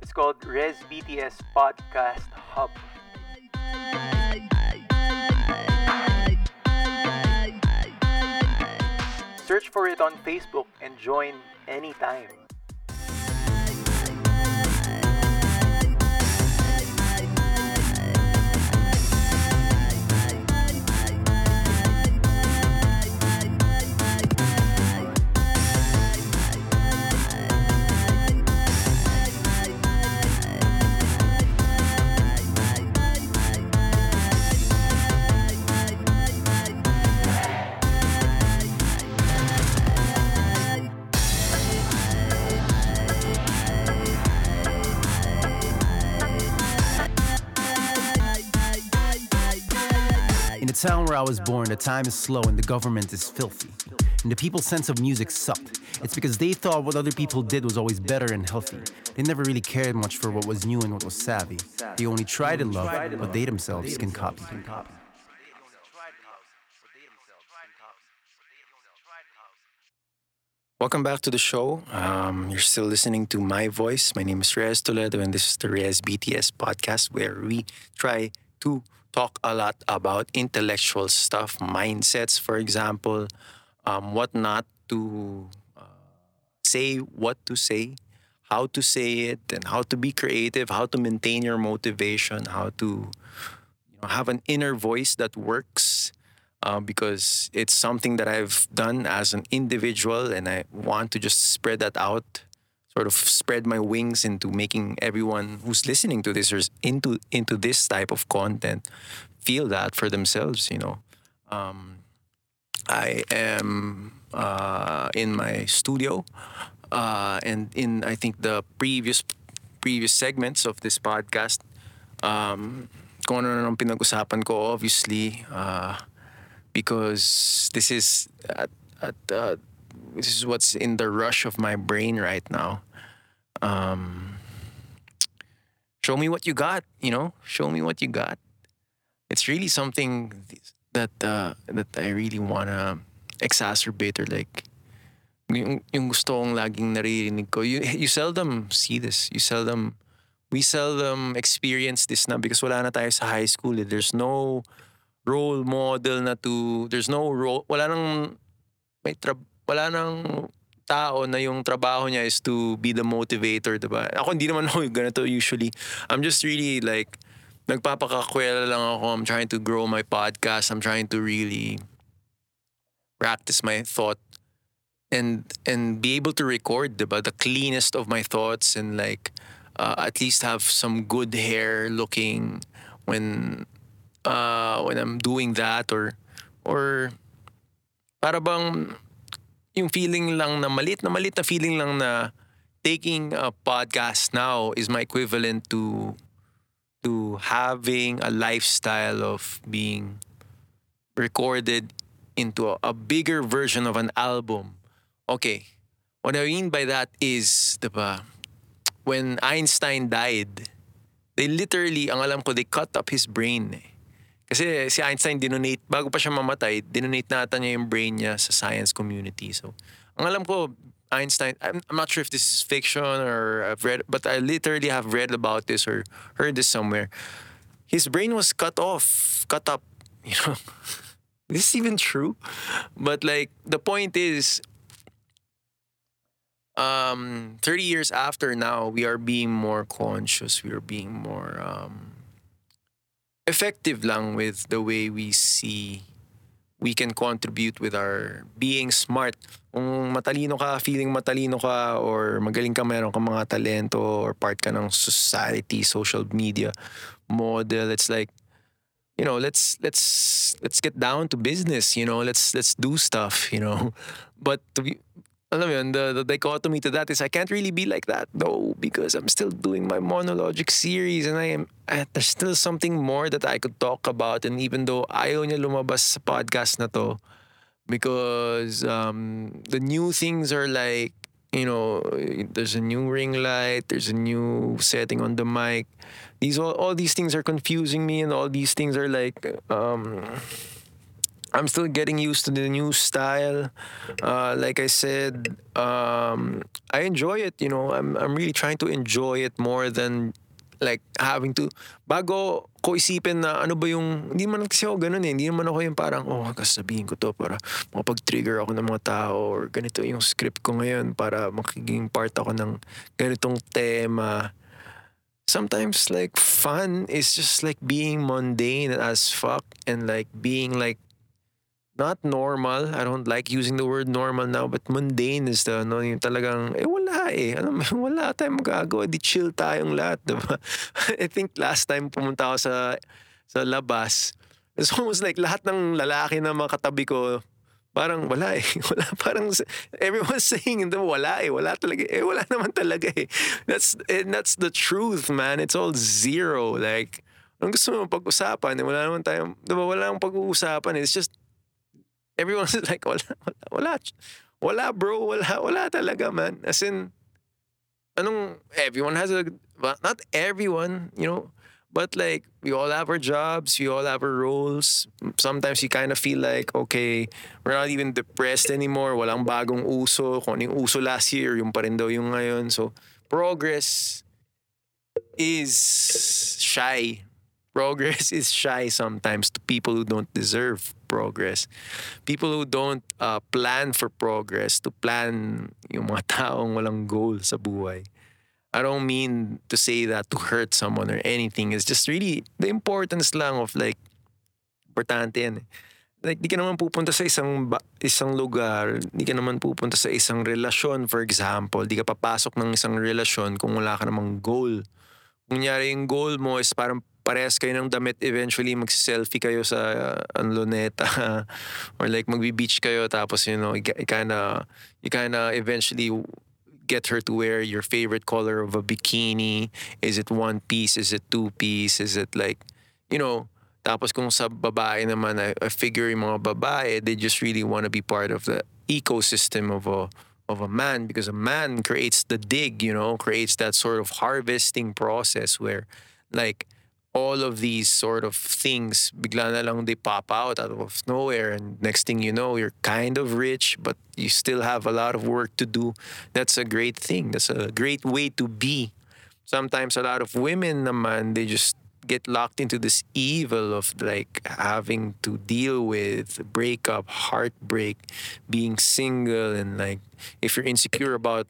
It's called Rez BTS Podcast Hub. Search for it on Facebook and join anytime. Town where I was born, the time is slow and the government is filthy. And the people's sense of music sucked. It's because they thought what other people did was always better and healthy. They never really cared much for what was new and what was savvy. They only tried to love what they themselves can copy. Welcome back to the show. Um, you're still listening to my voice. My name is Rez Toledo, and this is the Rez BTS podcast where we try to talk a lot about intellectual stuff, mindsets, for example, um, what not to uh, say, what to say, how to say it, and how to be creative, how to maintain your motivation, how to you know, have an inner voice that works uh, because it's something that I've done as an individual, and I want to just spread that out, sort of spread my wings into making everyone who's listening to this or into into this type of content feel that for themselves. You know, um, I am uh, in my studio, uh, and in I think the previous previous segments of this podcast, um, kung ano na pinag-usapan ko, obviously, uh, because this is at, at uh, this is what's in the rush of my brain right now. Um, show me what you got, you know. Show me what you got. It's really something that uh, that I really wanna exacerbate or like yung, gusto kong laging naririnig ko. You, you seldom see this. You seldom, we seldom experience this na because wala na tayo sa high school. Eh. There's no role model na to, there's no role, wala nang, may tra, wala nang tao na yung trabaho niya is to be the motivator, diba? Ako hindi naman ako ganito usually. I'm just really like, nagpapakakwela lang ako. I'm trying to grow my podcast. I'm trying to really practice my thought and and be able to record diba, the cleanest of my thoughts and like uh, at least have some good hair looking when uh, when I'm doing that or or para bang yung feeling lang na malit na malit na feeling lang na taking a podcast now is my equivalent to to having a lifestyle of being recorded into a, a bigger version of an album. Okay, what I mean by that is, diba, when Einstein died, they literally, ang alam ko, they cut up his brain eh. Kasi si Einstein dinonate, bago pa siya mamatay, dinonate nata niya yung brain niya sa science community. So, ang alam ko, Einstein, I'm, I'm not sure if this is fiction or I've read, but I literally have read about this or heard this somewhere. His brain was cut off, cut up, you know. is this even true? But like, the point is, um, 30 years after now, we are being more conscious. We are being more um, effective lang with the way we see we can contribute with our being smart. Kung matalino ka, feeling matalino ka, or magaling ka, meron ka mga talento, or part ka ng society, social media model, it's like, you know, let's let's let's get down to business. You know, let's let's do stuff. You know, but to be, alam yun, the, the dichotomy to that is I can't really be like that though because I'm still doing my monologic series and I am there's still something more that I could talk about and even though ayaw niya lumabas sa podcast na to because um, the new things are like you know, there's a new ring light, there's a new setting on the mic. These all, all these things are confusing me, and all these things are like, um, I'm still getting used to the new style. Uh, like I said, um, I enjoy it. You know, I'm I'm really trying to enjoy it more than like having to bago ko isipin na ano ba yung hindi man kasi ako ganun eh hindi naman ako yung parang oh kasabihin ko to para makapag-trigger ako ng mga tao or ganito yung script ko ngayon para makiging part ako ng ganitong tema sometimes like fun is just like being mundane as fuck and like being like not normal. I don't like using the word normal now, but mundane is the, no, yung talagang, eh wala eh. Mo, wala tayong magagawa. Di chill tayong lahat, diba? I think last time pumunta ako sa, sa labas, it's almost like lahat ng lalaki na mga katabi ko, parang wala eh. Wala, parang everyone's saying, wala eh. Wala talaga. Eh, wala naman talaga eh. That's, and that's the truth, man. It's all zero. Like, ang gusto mo pag-usapan, eh, wala naman tayong, diba, wala nang pag-uusapan. It's just, everyone's like, wala, wala, wala, wala bro, wala, wala talaga man. As in, anong, everyone has a, not everyone, you know, but like, we all have our jobs, we all have our roles. Sometimes you kind of feel like, okay, we're not even depressed anymore, walang bagong uso, kung yung uso last year, yung pa rin daw yung ngayon. So, progress is shy. Progress is shy sometimes to people who don't deserve progress. People who don't uh, plan for progress, to plan yung mga taong walang goal sa buhay. I don't mean to say that to hurt someone or anything. It's just really the importance lang of like, importante yan. Eh. Like, di ka naman pupunta sa isang ba- isang lugar, di ka naman pupunta sa isang relasyon, for example. Di ka papasok ng isang relasyon kung wala ka namang goal. Kung nyari yung goal mo is parang parehas kayo ng damit eventually magsi-selfie kayo sa uh, luneta. Or like magbi-beach kayo tapos you know you kind of you kind of eventually get her to wear your favorite color of a bikini. Is it one piece? Is it two piece? Is it like you know tapos kung sa babae naman I, I figure yung mga babae they just really want to be part of the ecosystem of a of a man. Because a man creates the dig you know creates that sort of harvesting process where like all of these sort of things bigla na lang they pop out out of nowhere. And next thing you know you're kind of rich but you still have a lot of work to do. That's a great thing. That's a great way to be. Sometimes a lot of women naman they just get locked into this evil of like having to deal with breakup heartbreak being single and like if you're insecure about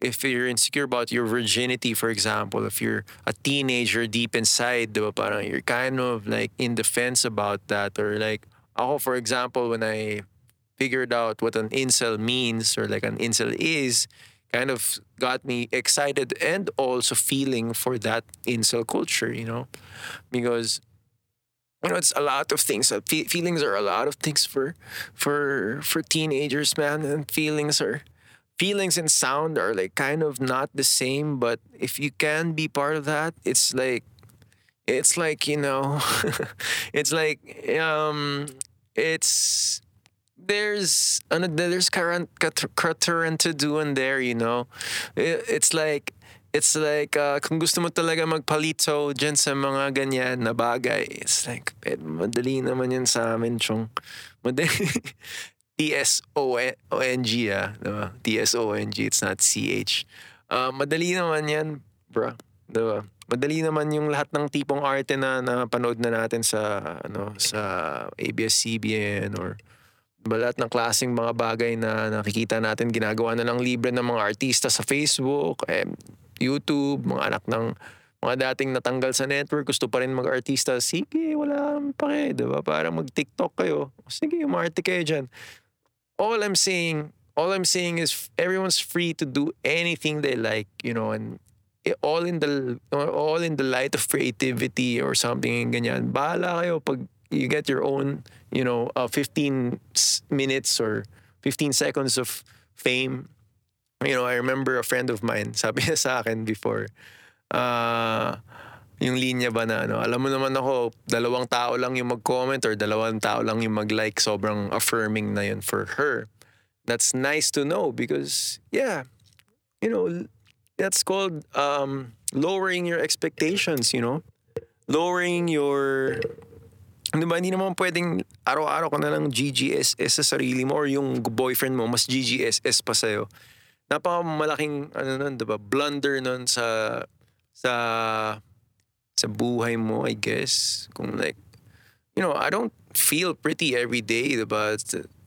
if you're insecure about your virginity, for example, if you're a teenager deep inside, diba, parang you're kind of like in defense about that. Or like, ako, for example, when I figured out what an incel means or like an incel is, kind of got me excited and also feeling for that incel culture, you know? Because you know it's a lot of things feelings are a lot of things for for for teenagers man and feelings are feelings and sound are like kind of not the same but if you can be part of that it's like it's like you know it's like um it's there's ano, there's current current to do in there you know? It, it's like it's like uh, kung gusto mo talaga magpalito dyan sa mga ganyan na bagay it's like eh, madali naman yan sa amin chong. Madali T-S-O-N-G ah. Diba? T-S-O-N-G. It's not C-H. Uh, madali naman yan, bro. Diba? Madali naman yung lahat ng tipong arte na napanood na natin sa ano sa ABS-CBN or lahat ng klaseng mga bagay na nakikita natin ginagawa na lang libre ng mga artista sa Facebook, eh, YouTube, mga anak ng mga dating natanggal sa network, gusto pa rin mag-artista, sige, wala pa kayo, diba? Para mag-TikTok kayo. Sige, umarte kayo dyan all I'm saying, all I'm saying is everyone's free to do anything they like, you know, and all in the all in the light of creativity or something ganyan. Bahala kayo pag you get your own, you know, uh, 15 minutes or 15 seconds of fame. You know, I remember a friend of mine, sabi niya sa akin before, uh, yung linya ba na ano, alam mo naman ako, dalawang tao lang yung mag-comment or dalawang tao lang yung mag-like, sobrang affirming na yun for her. that's nice to know because yeah, you know, that's called um, lowering your expectations. You know, lowering your Di ba, hindi naman pwedeng araw-araw ka na lang GGSS sa sarili mo or yung boyfriend mo mas GGSS pa sa'yo. Napakamalaking, ano nun, di ba, blunder nun sa, sa, sa buhay mo, I guess. Kung like, you know, I don't feel pretty every day, ba?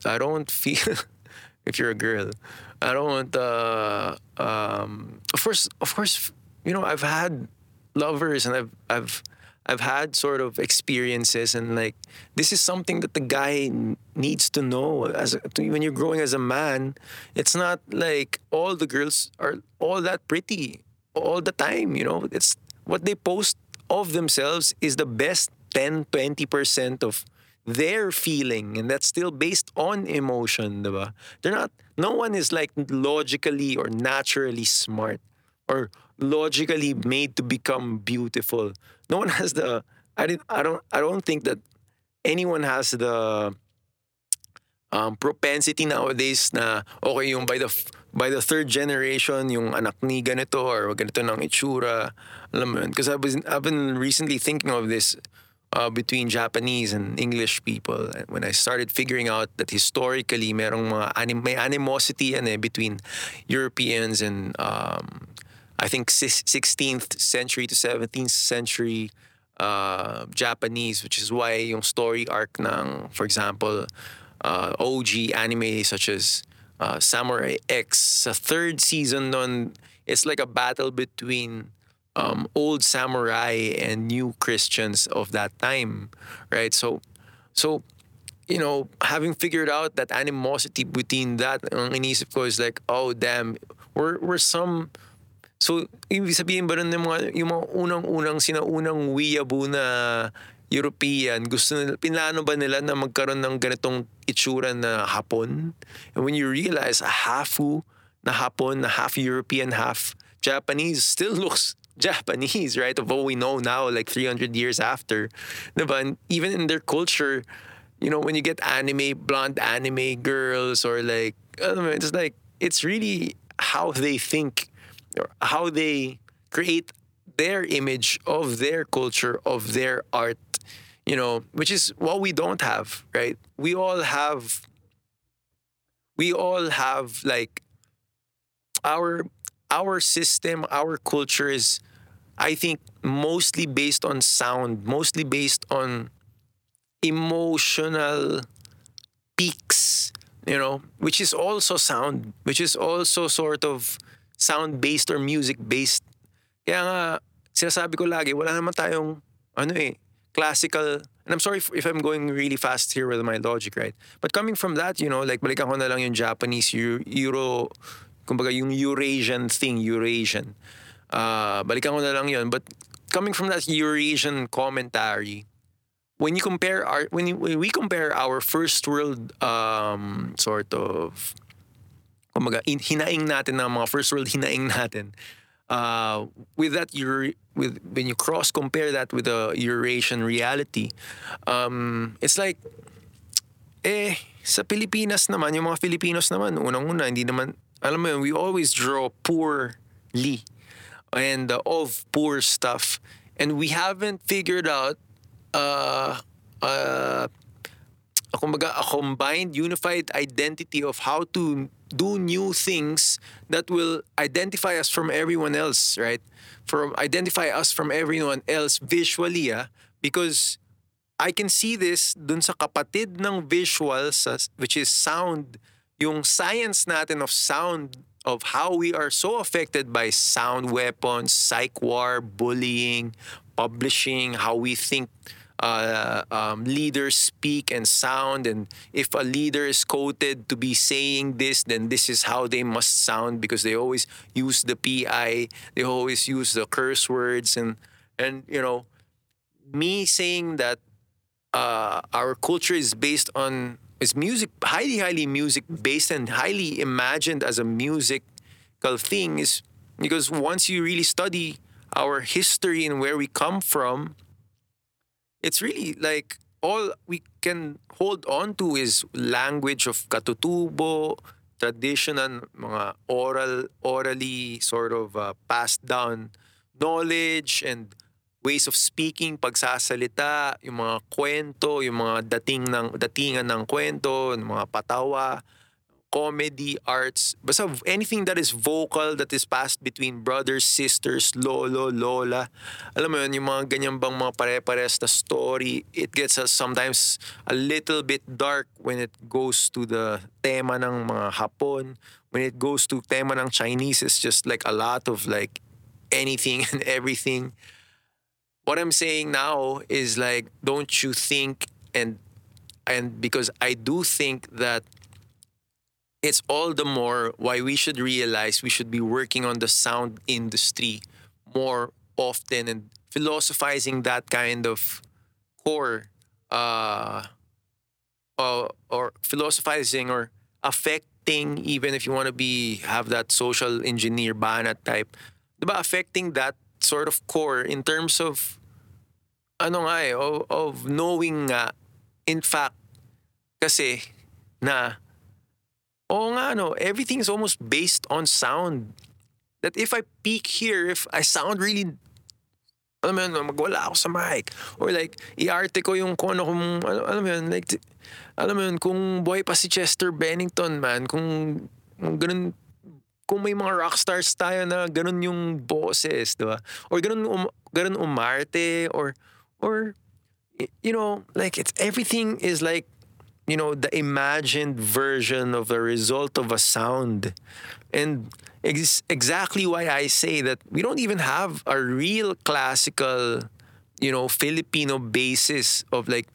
I don't feel, if you're a girl, I don't, uh, um, of course, of course, you know, I've had lovers and I've, I've, I've had sort of experiences and like this is something that the guy needs to know as when you're growing as a man it's not like all the girls are all that pretty all the time you know it's what they post of themselves is the best 10 20% of their feeling and that's still based on emotion diba? they're not no one is like logically or naturally smart or logically made to become beautiful. No one has the I didn't I don't I don't think that anyone has the um, propensity nowadays na okay yung by the by the third generation yung anak ni ganito or ganito ng itsura. Alam mo yun? Because I've been, I've been recently thinking of this uh, between Japanese and English people. When I started figuring out that historically merong mga anim, may animosity yan eh between Europeans and um, I think 16th century to 17th century uh, Japanese, which is why yung story arc ng, for example, uh, OG anime such as uh, Samurai X, a third season on it's like a battle between um, old samurai and new Christians of that time, right? So, so you know, having figured out that animosity between that, ang inisip ko is like, oh damn, we're, we're some So, ibig sabihin ba mga, yung mga unang-unang sinaunang weeaboo na European, gusto nila, pinlano ba nila na magkaroon ng ganitong itsura na Hapon? And when you realize a hafu na Hapon, na half European, half Japanese still looks Japanese, right? Of what we know now, like 300 years after. Diba? And even in their culture, you know, when you get anime, blonde anime girls or like, mo, it's like, it's really how they think or how they create their image of their culture, of their art, you know, which is what we don't have, right? We all have, we all have like our our system, our culture is, I think, mostly based on sound, mostly based on emotional peaks, you know, which is also sound, which is also sort of sound based or music based. Kaya nga, sinasabi ko lagi, wala naman tayong, ano eh, classical, and I'm sorry if, if I'm going really fast here with my logic, right? But coming from that, you know, like balikan ko na lang yung Japanese, Eu- Euro, kumbaga yung Eurasian thing, Eurasian. Uh, balikan ko na lang yun. But coming from that Eurasian commentary, when you compare our when, you, when we compare our first world um, sort of kumbaga in, hinaing natin ng mga first world hinaing natin uh, with that Euro, with when you cross compare that with the Eurasian reality um, it's like eh sa Pilipinas naman yung mga Filipinos naman unang-una hindi naman alam mo yun we always draw poorly and uh, of poor stuff. And we haven't figured out uh, uh, kumbaga, a combined, unified identity of how to do new things that will identify us from everyone else, right? From identify us from everyone else visually, ah, because I can see this dun sa kapatid ng visuals, which is sound, yung science natin of sound, of how we are so affected by sound weapons, psych war, bullying, publishing, how we think uh, um, leaders speak and sound, and if a leader is quoted to be saying this, then this is how they must sound because they always use the PI, they always use the curse words, and and you know, me saying that uh, our culture is based on is music highly highly music based and highly imagined as a musical thing is because once you really study our history and where we come from it's really like all we can hold on to is language of katutubo traditional, mga oral, orally sort of uh, passed down knowledge and ways of speaking, pagsasalita, yung mga kwento, yung mga dating ng datingan ng kwento, yung mga patawa, comedy, arts, basta anything that is vocal, that is passed between brothers, sisters, lolo, lola. Alam mo yun, yung mga ganyan bang mga pare-pares na story, it gets us sometimes a little bit dark when it goes to the tema ng mga Hapon. When it goes to tema ng Chinese, it's just like a lot of like anything and everything. What I'm saying now is like, don't you think and and because I do think that it's all the more why we should realize we should be working on the sound industry more often and philosophizing that kind of core uh, uh or philosophizing or affecting even if you want to be have that social engineer banat type diba affecting that sort of core in terms of ano nga eh, of, of knowing nga in fact kasi na Oo nga, no. Is almost based on sound. That if I peak here, if I sound really, alam mo yun, magwala ako sa mic. Or like, i-arte ko yung kung ano, kung, alam, alam mo yun, like, alam mo yun, kung boy pa si Chester Bennington, man, kung, kung ganun, kung may mga rock stars tayo na ganun yung boses, di ba? Or ganun, um, ganun umarte, or, or, you know, like, it's, everything is like, you know the imagined version of the result of a sound. And ex- exactly why i say that we don't even have a real classical you know filipino basis of like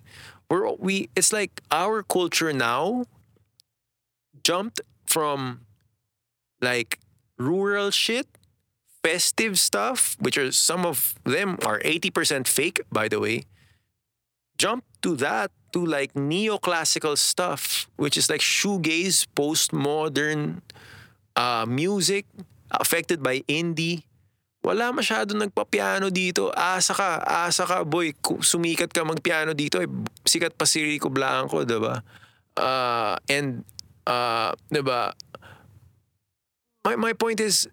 we're we it's like our culture now jumped from like rural shit festive stuff which are some of them are 80% fake by the way jump to that to like neoclassical stuff, which is like shoegaze, postmodern uh, music affected by indie. Wala masyado nagpa-piano dito. Asa ka, asa ka, boy. Sumikat ka mag-piano dito. Eh, sikat pa si Rico Blanco, diba? Uh, and, uh, diba? My, my point is,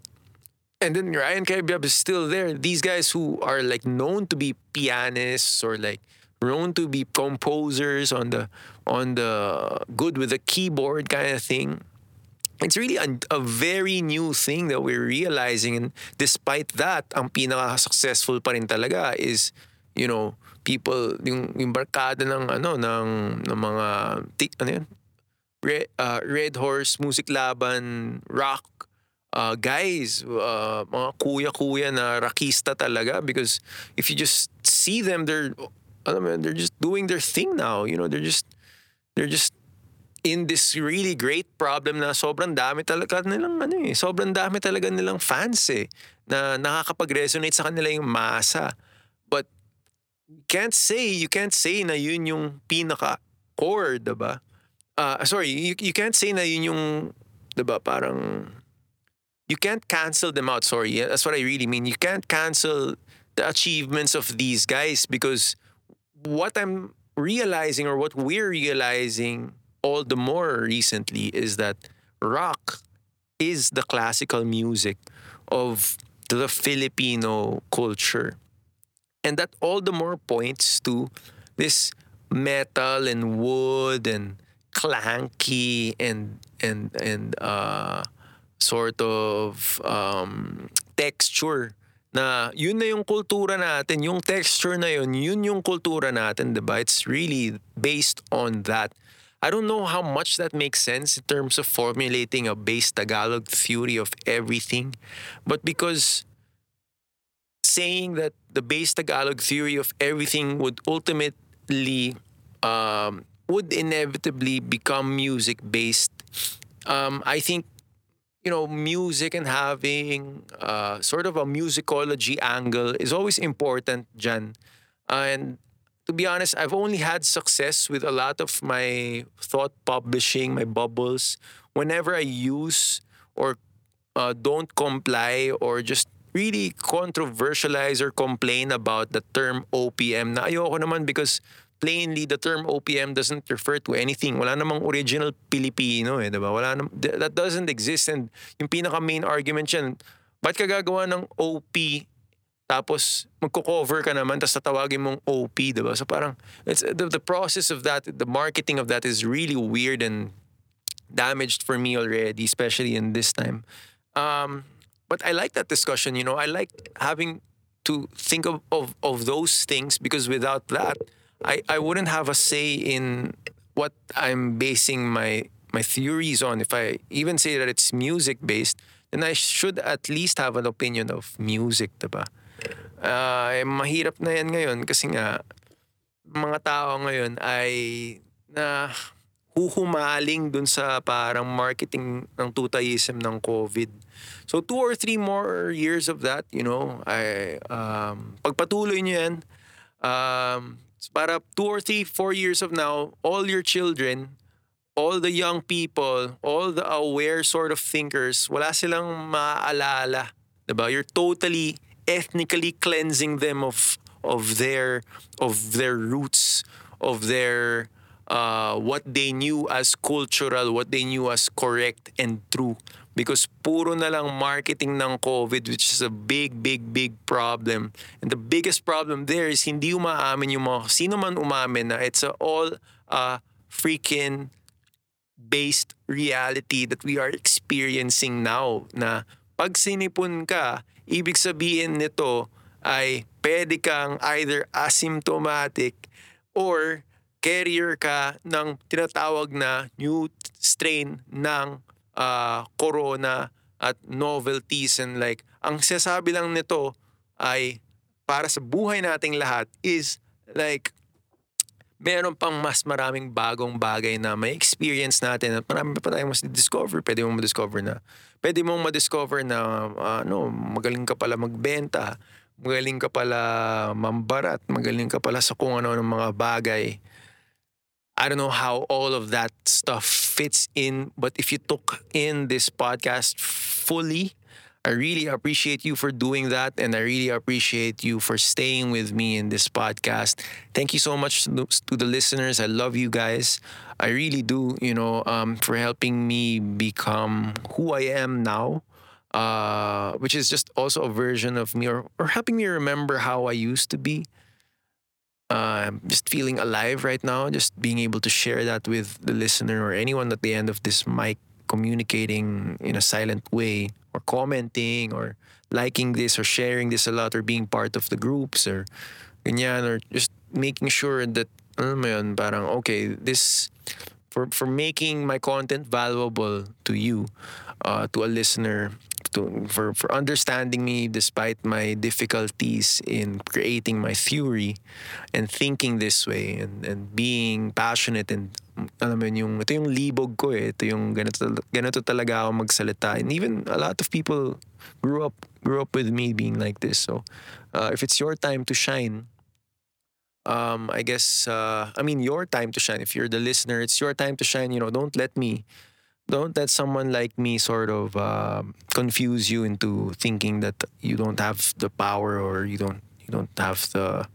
and then Ryan Cayabyab is still there. These guys who are like known to be pianists or like known to be composers on the on the good with the keyboard kind of thing. It's really a, a very new thing that we're realizing and despite that, ang pinaka-successful pa rin talaga is, you know, people, yung, yung barkada ng, ano, ng, ng mga, ti- ano yun? Red, uh, Red Horse, Muziklaban, Rock, uh, guys, uh, mga kuya-kuya na rockista talaga because if you just see them, they're alam mo they're just doing their thing now. You know, they're just they're just in this really great problem na sobrang dami talaga nilang ano eh, sobrang dami talaga nilang fans eh na nakakapag-resonate sa kanila yung masa. But can't say, you can't say na yun yung pinaka core, 'di ba? Uh, sorry, you, you can't say na yun yung 'di ba, parang you can't cancel them out. Sorry, that's what I really mean. You can't cancel the achievements of these guys because what I'm realizing or what we're realizing all the more recently is that rock is the classical music of the Filipino culture. And that all the more points to this metal and wood and clanky and and and uh sort of um texture na yun na yung kultura natin, yung texture na yun, yun yung kultura natin, diba? It's really based on that. I don't know how much that makes sense in terms of formulating a base Tagalog theory of everything, but because saying that the base Tagalog theory of everything would ultimately um, would inevitably become music based. Um, I think you know, music and having uh, sort of a musicology angle is always important, Jan. and to be honest, I've only had success with a lot of my thought publishing, my bubbles, whenever I use or uh, don't comply or just really controversialize or complain about the term OPM na ayoko naman because plainly the term OPM doesn't refer to anything. Wala namang original Filipino eh, 'di ba? Wala nam- that doesn't exist and yung pinaka main argument yan, ba't ka gagawa ng OP tapos magko-cover ka naman tapos tatawagin mong OP, 'di ba? So parang it's the, the process of that, the marketing of that is really weird and damaged for me already, especially in this time. Um, but I like that discussion. You know, I like having to think of, of, of those things because without that, I, I wouldn't have a say in what I'm basing my my theories on. If I even say that it's music based, then I should at least have an opinion of music, diba? Uh, eh, mahirap na yan ngayon kasi nga mga tao ngayon ay na huhumaling dun sa parang marketing ng tutaism ng COVID. So two or three more years of that, you know, I um, pagpatuloy niyo yan, um, para two or three, four years of now, all your children, all the young people, all the aware sort of thinkers, wala silang maaalala. Diba? You're totally ethnically cleansing them of of their of their roots, of their uh, what they knew as cultural, what they knew as correct and true. Because puro na lang marketing ng COVID, which is a big, big, big problem. And the biggest problem there is hindi umaamin yung mga, sino man umamin na it's a all uh, freaking based reality that we are experiencing now na pag sinipon ka, ibig sabihin nito ay pwede kang either asymptomatic or carrier ka ng tinatawag na new strain ng uh, corona at novelties and like ang sasabi lang nito ay para sa buhay nating lahat is like meron pang mas maraming bagong bagay na may experience natin at marami pa tayong mas discover pwede mong ma-discover na pwede mong ma-discover na ano magaling ka pala magbenta magaling ka pala mambarat magaling ka pala sa kung ano ng mga bagay I don't know how all of that stuff fits in, but if you took in this podcast fully, I really appreciate you for doing that. And I really appreciate you for staying with me in this podcast. Thank you so much to the listeners. I love you guys. I really do, you know, um, for helping me become who I am now. Uh, which is just also a version of me or, or helping me remember how I used to be uh, just feeling alive right now, just being able to share that with the listener or anyone at the end of this mic, communicating in a silent way or commenting or liking this or sharing this a lot or being part of the groups or ganyan or just making sure that alam mo yun, parang okay, this for for making my content valuable to you, uh, to a listener, to for for understanding me despite my difficulties in creating my theory and thinking this way and and being passionate and alam mo yun, yung ito yung libog ko eh ito yung ganito ganito talaga ako magsalita and even a lot of people grew up grew up with me being like this so uh, if it's your time to shine um, I guess uh, I mean your time to shine. If you're the listener, it's your time to shine. You know, don't let me, don't let someone like me sort of uh, confuse you into thinking that you don't have the power or you don't you don't have the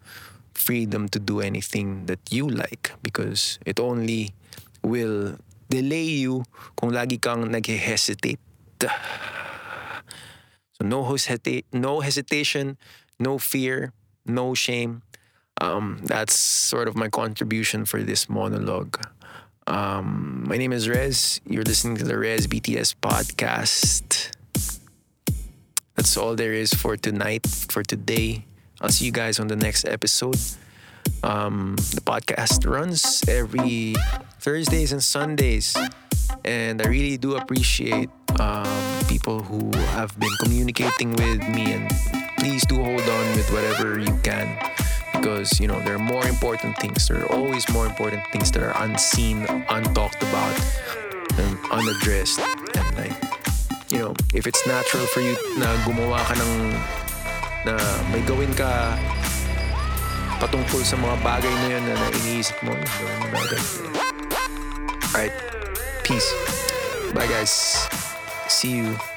freedom to do anything that you like because it only will delay you kung lagi kang nag-hesitate. So no hesita- no hesitation, no fear, no shame um, that's sort of my contribution for this monologue. Um, my name is Rez. You're listening to the Rez BTS podcast. That's all there is for tonight, for today. I'll see you guys on the next episode. Um, the podcast runs every Thursdays and Sundays. And I really do appreciate um, people who have been communicating with me. And please do hold on with whatever you can because you know there are more important things. There are always more important things that are unseen untalked about and unaddressed. And like you know if it's natural for you na gumawa ka ng na may gawin ka patungkol sa mga bagay na yun na, na iniisip mo alright peace. Bye guys. See you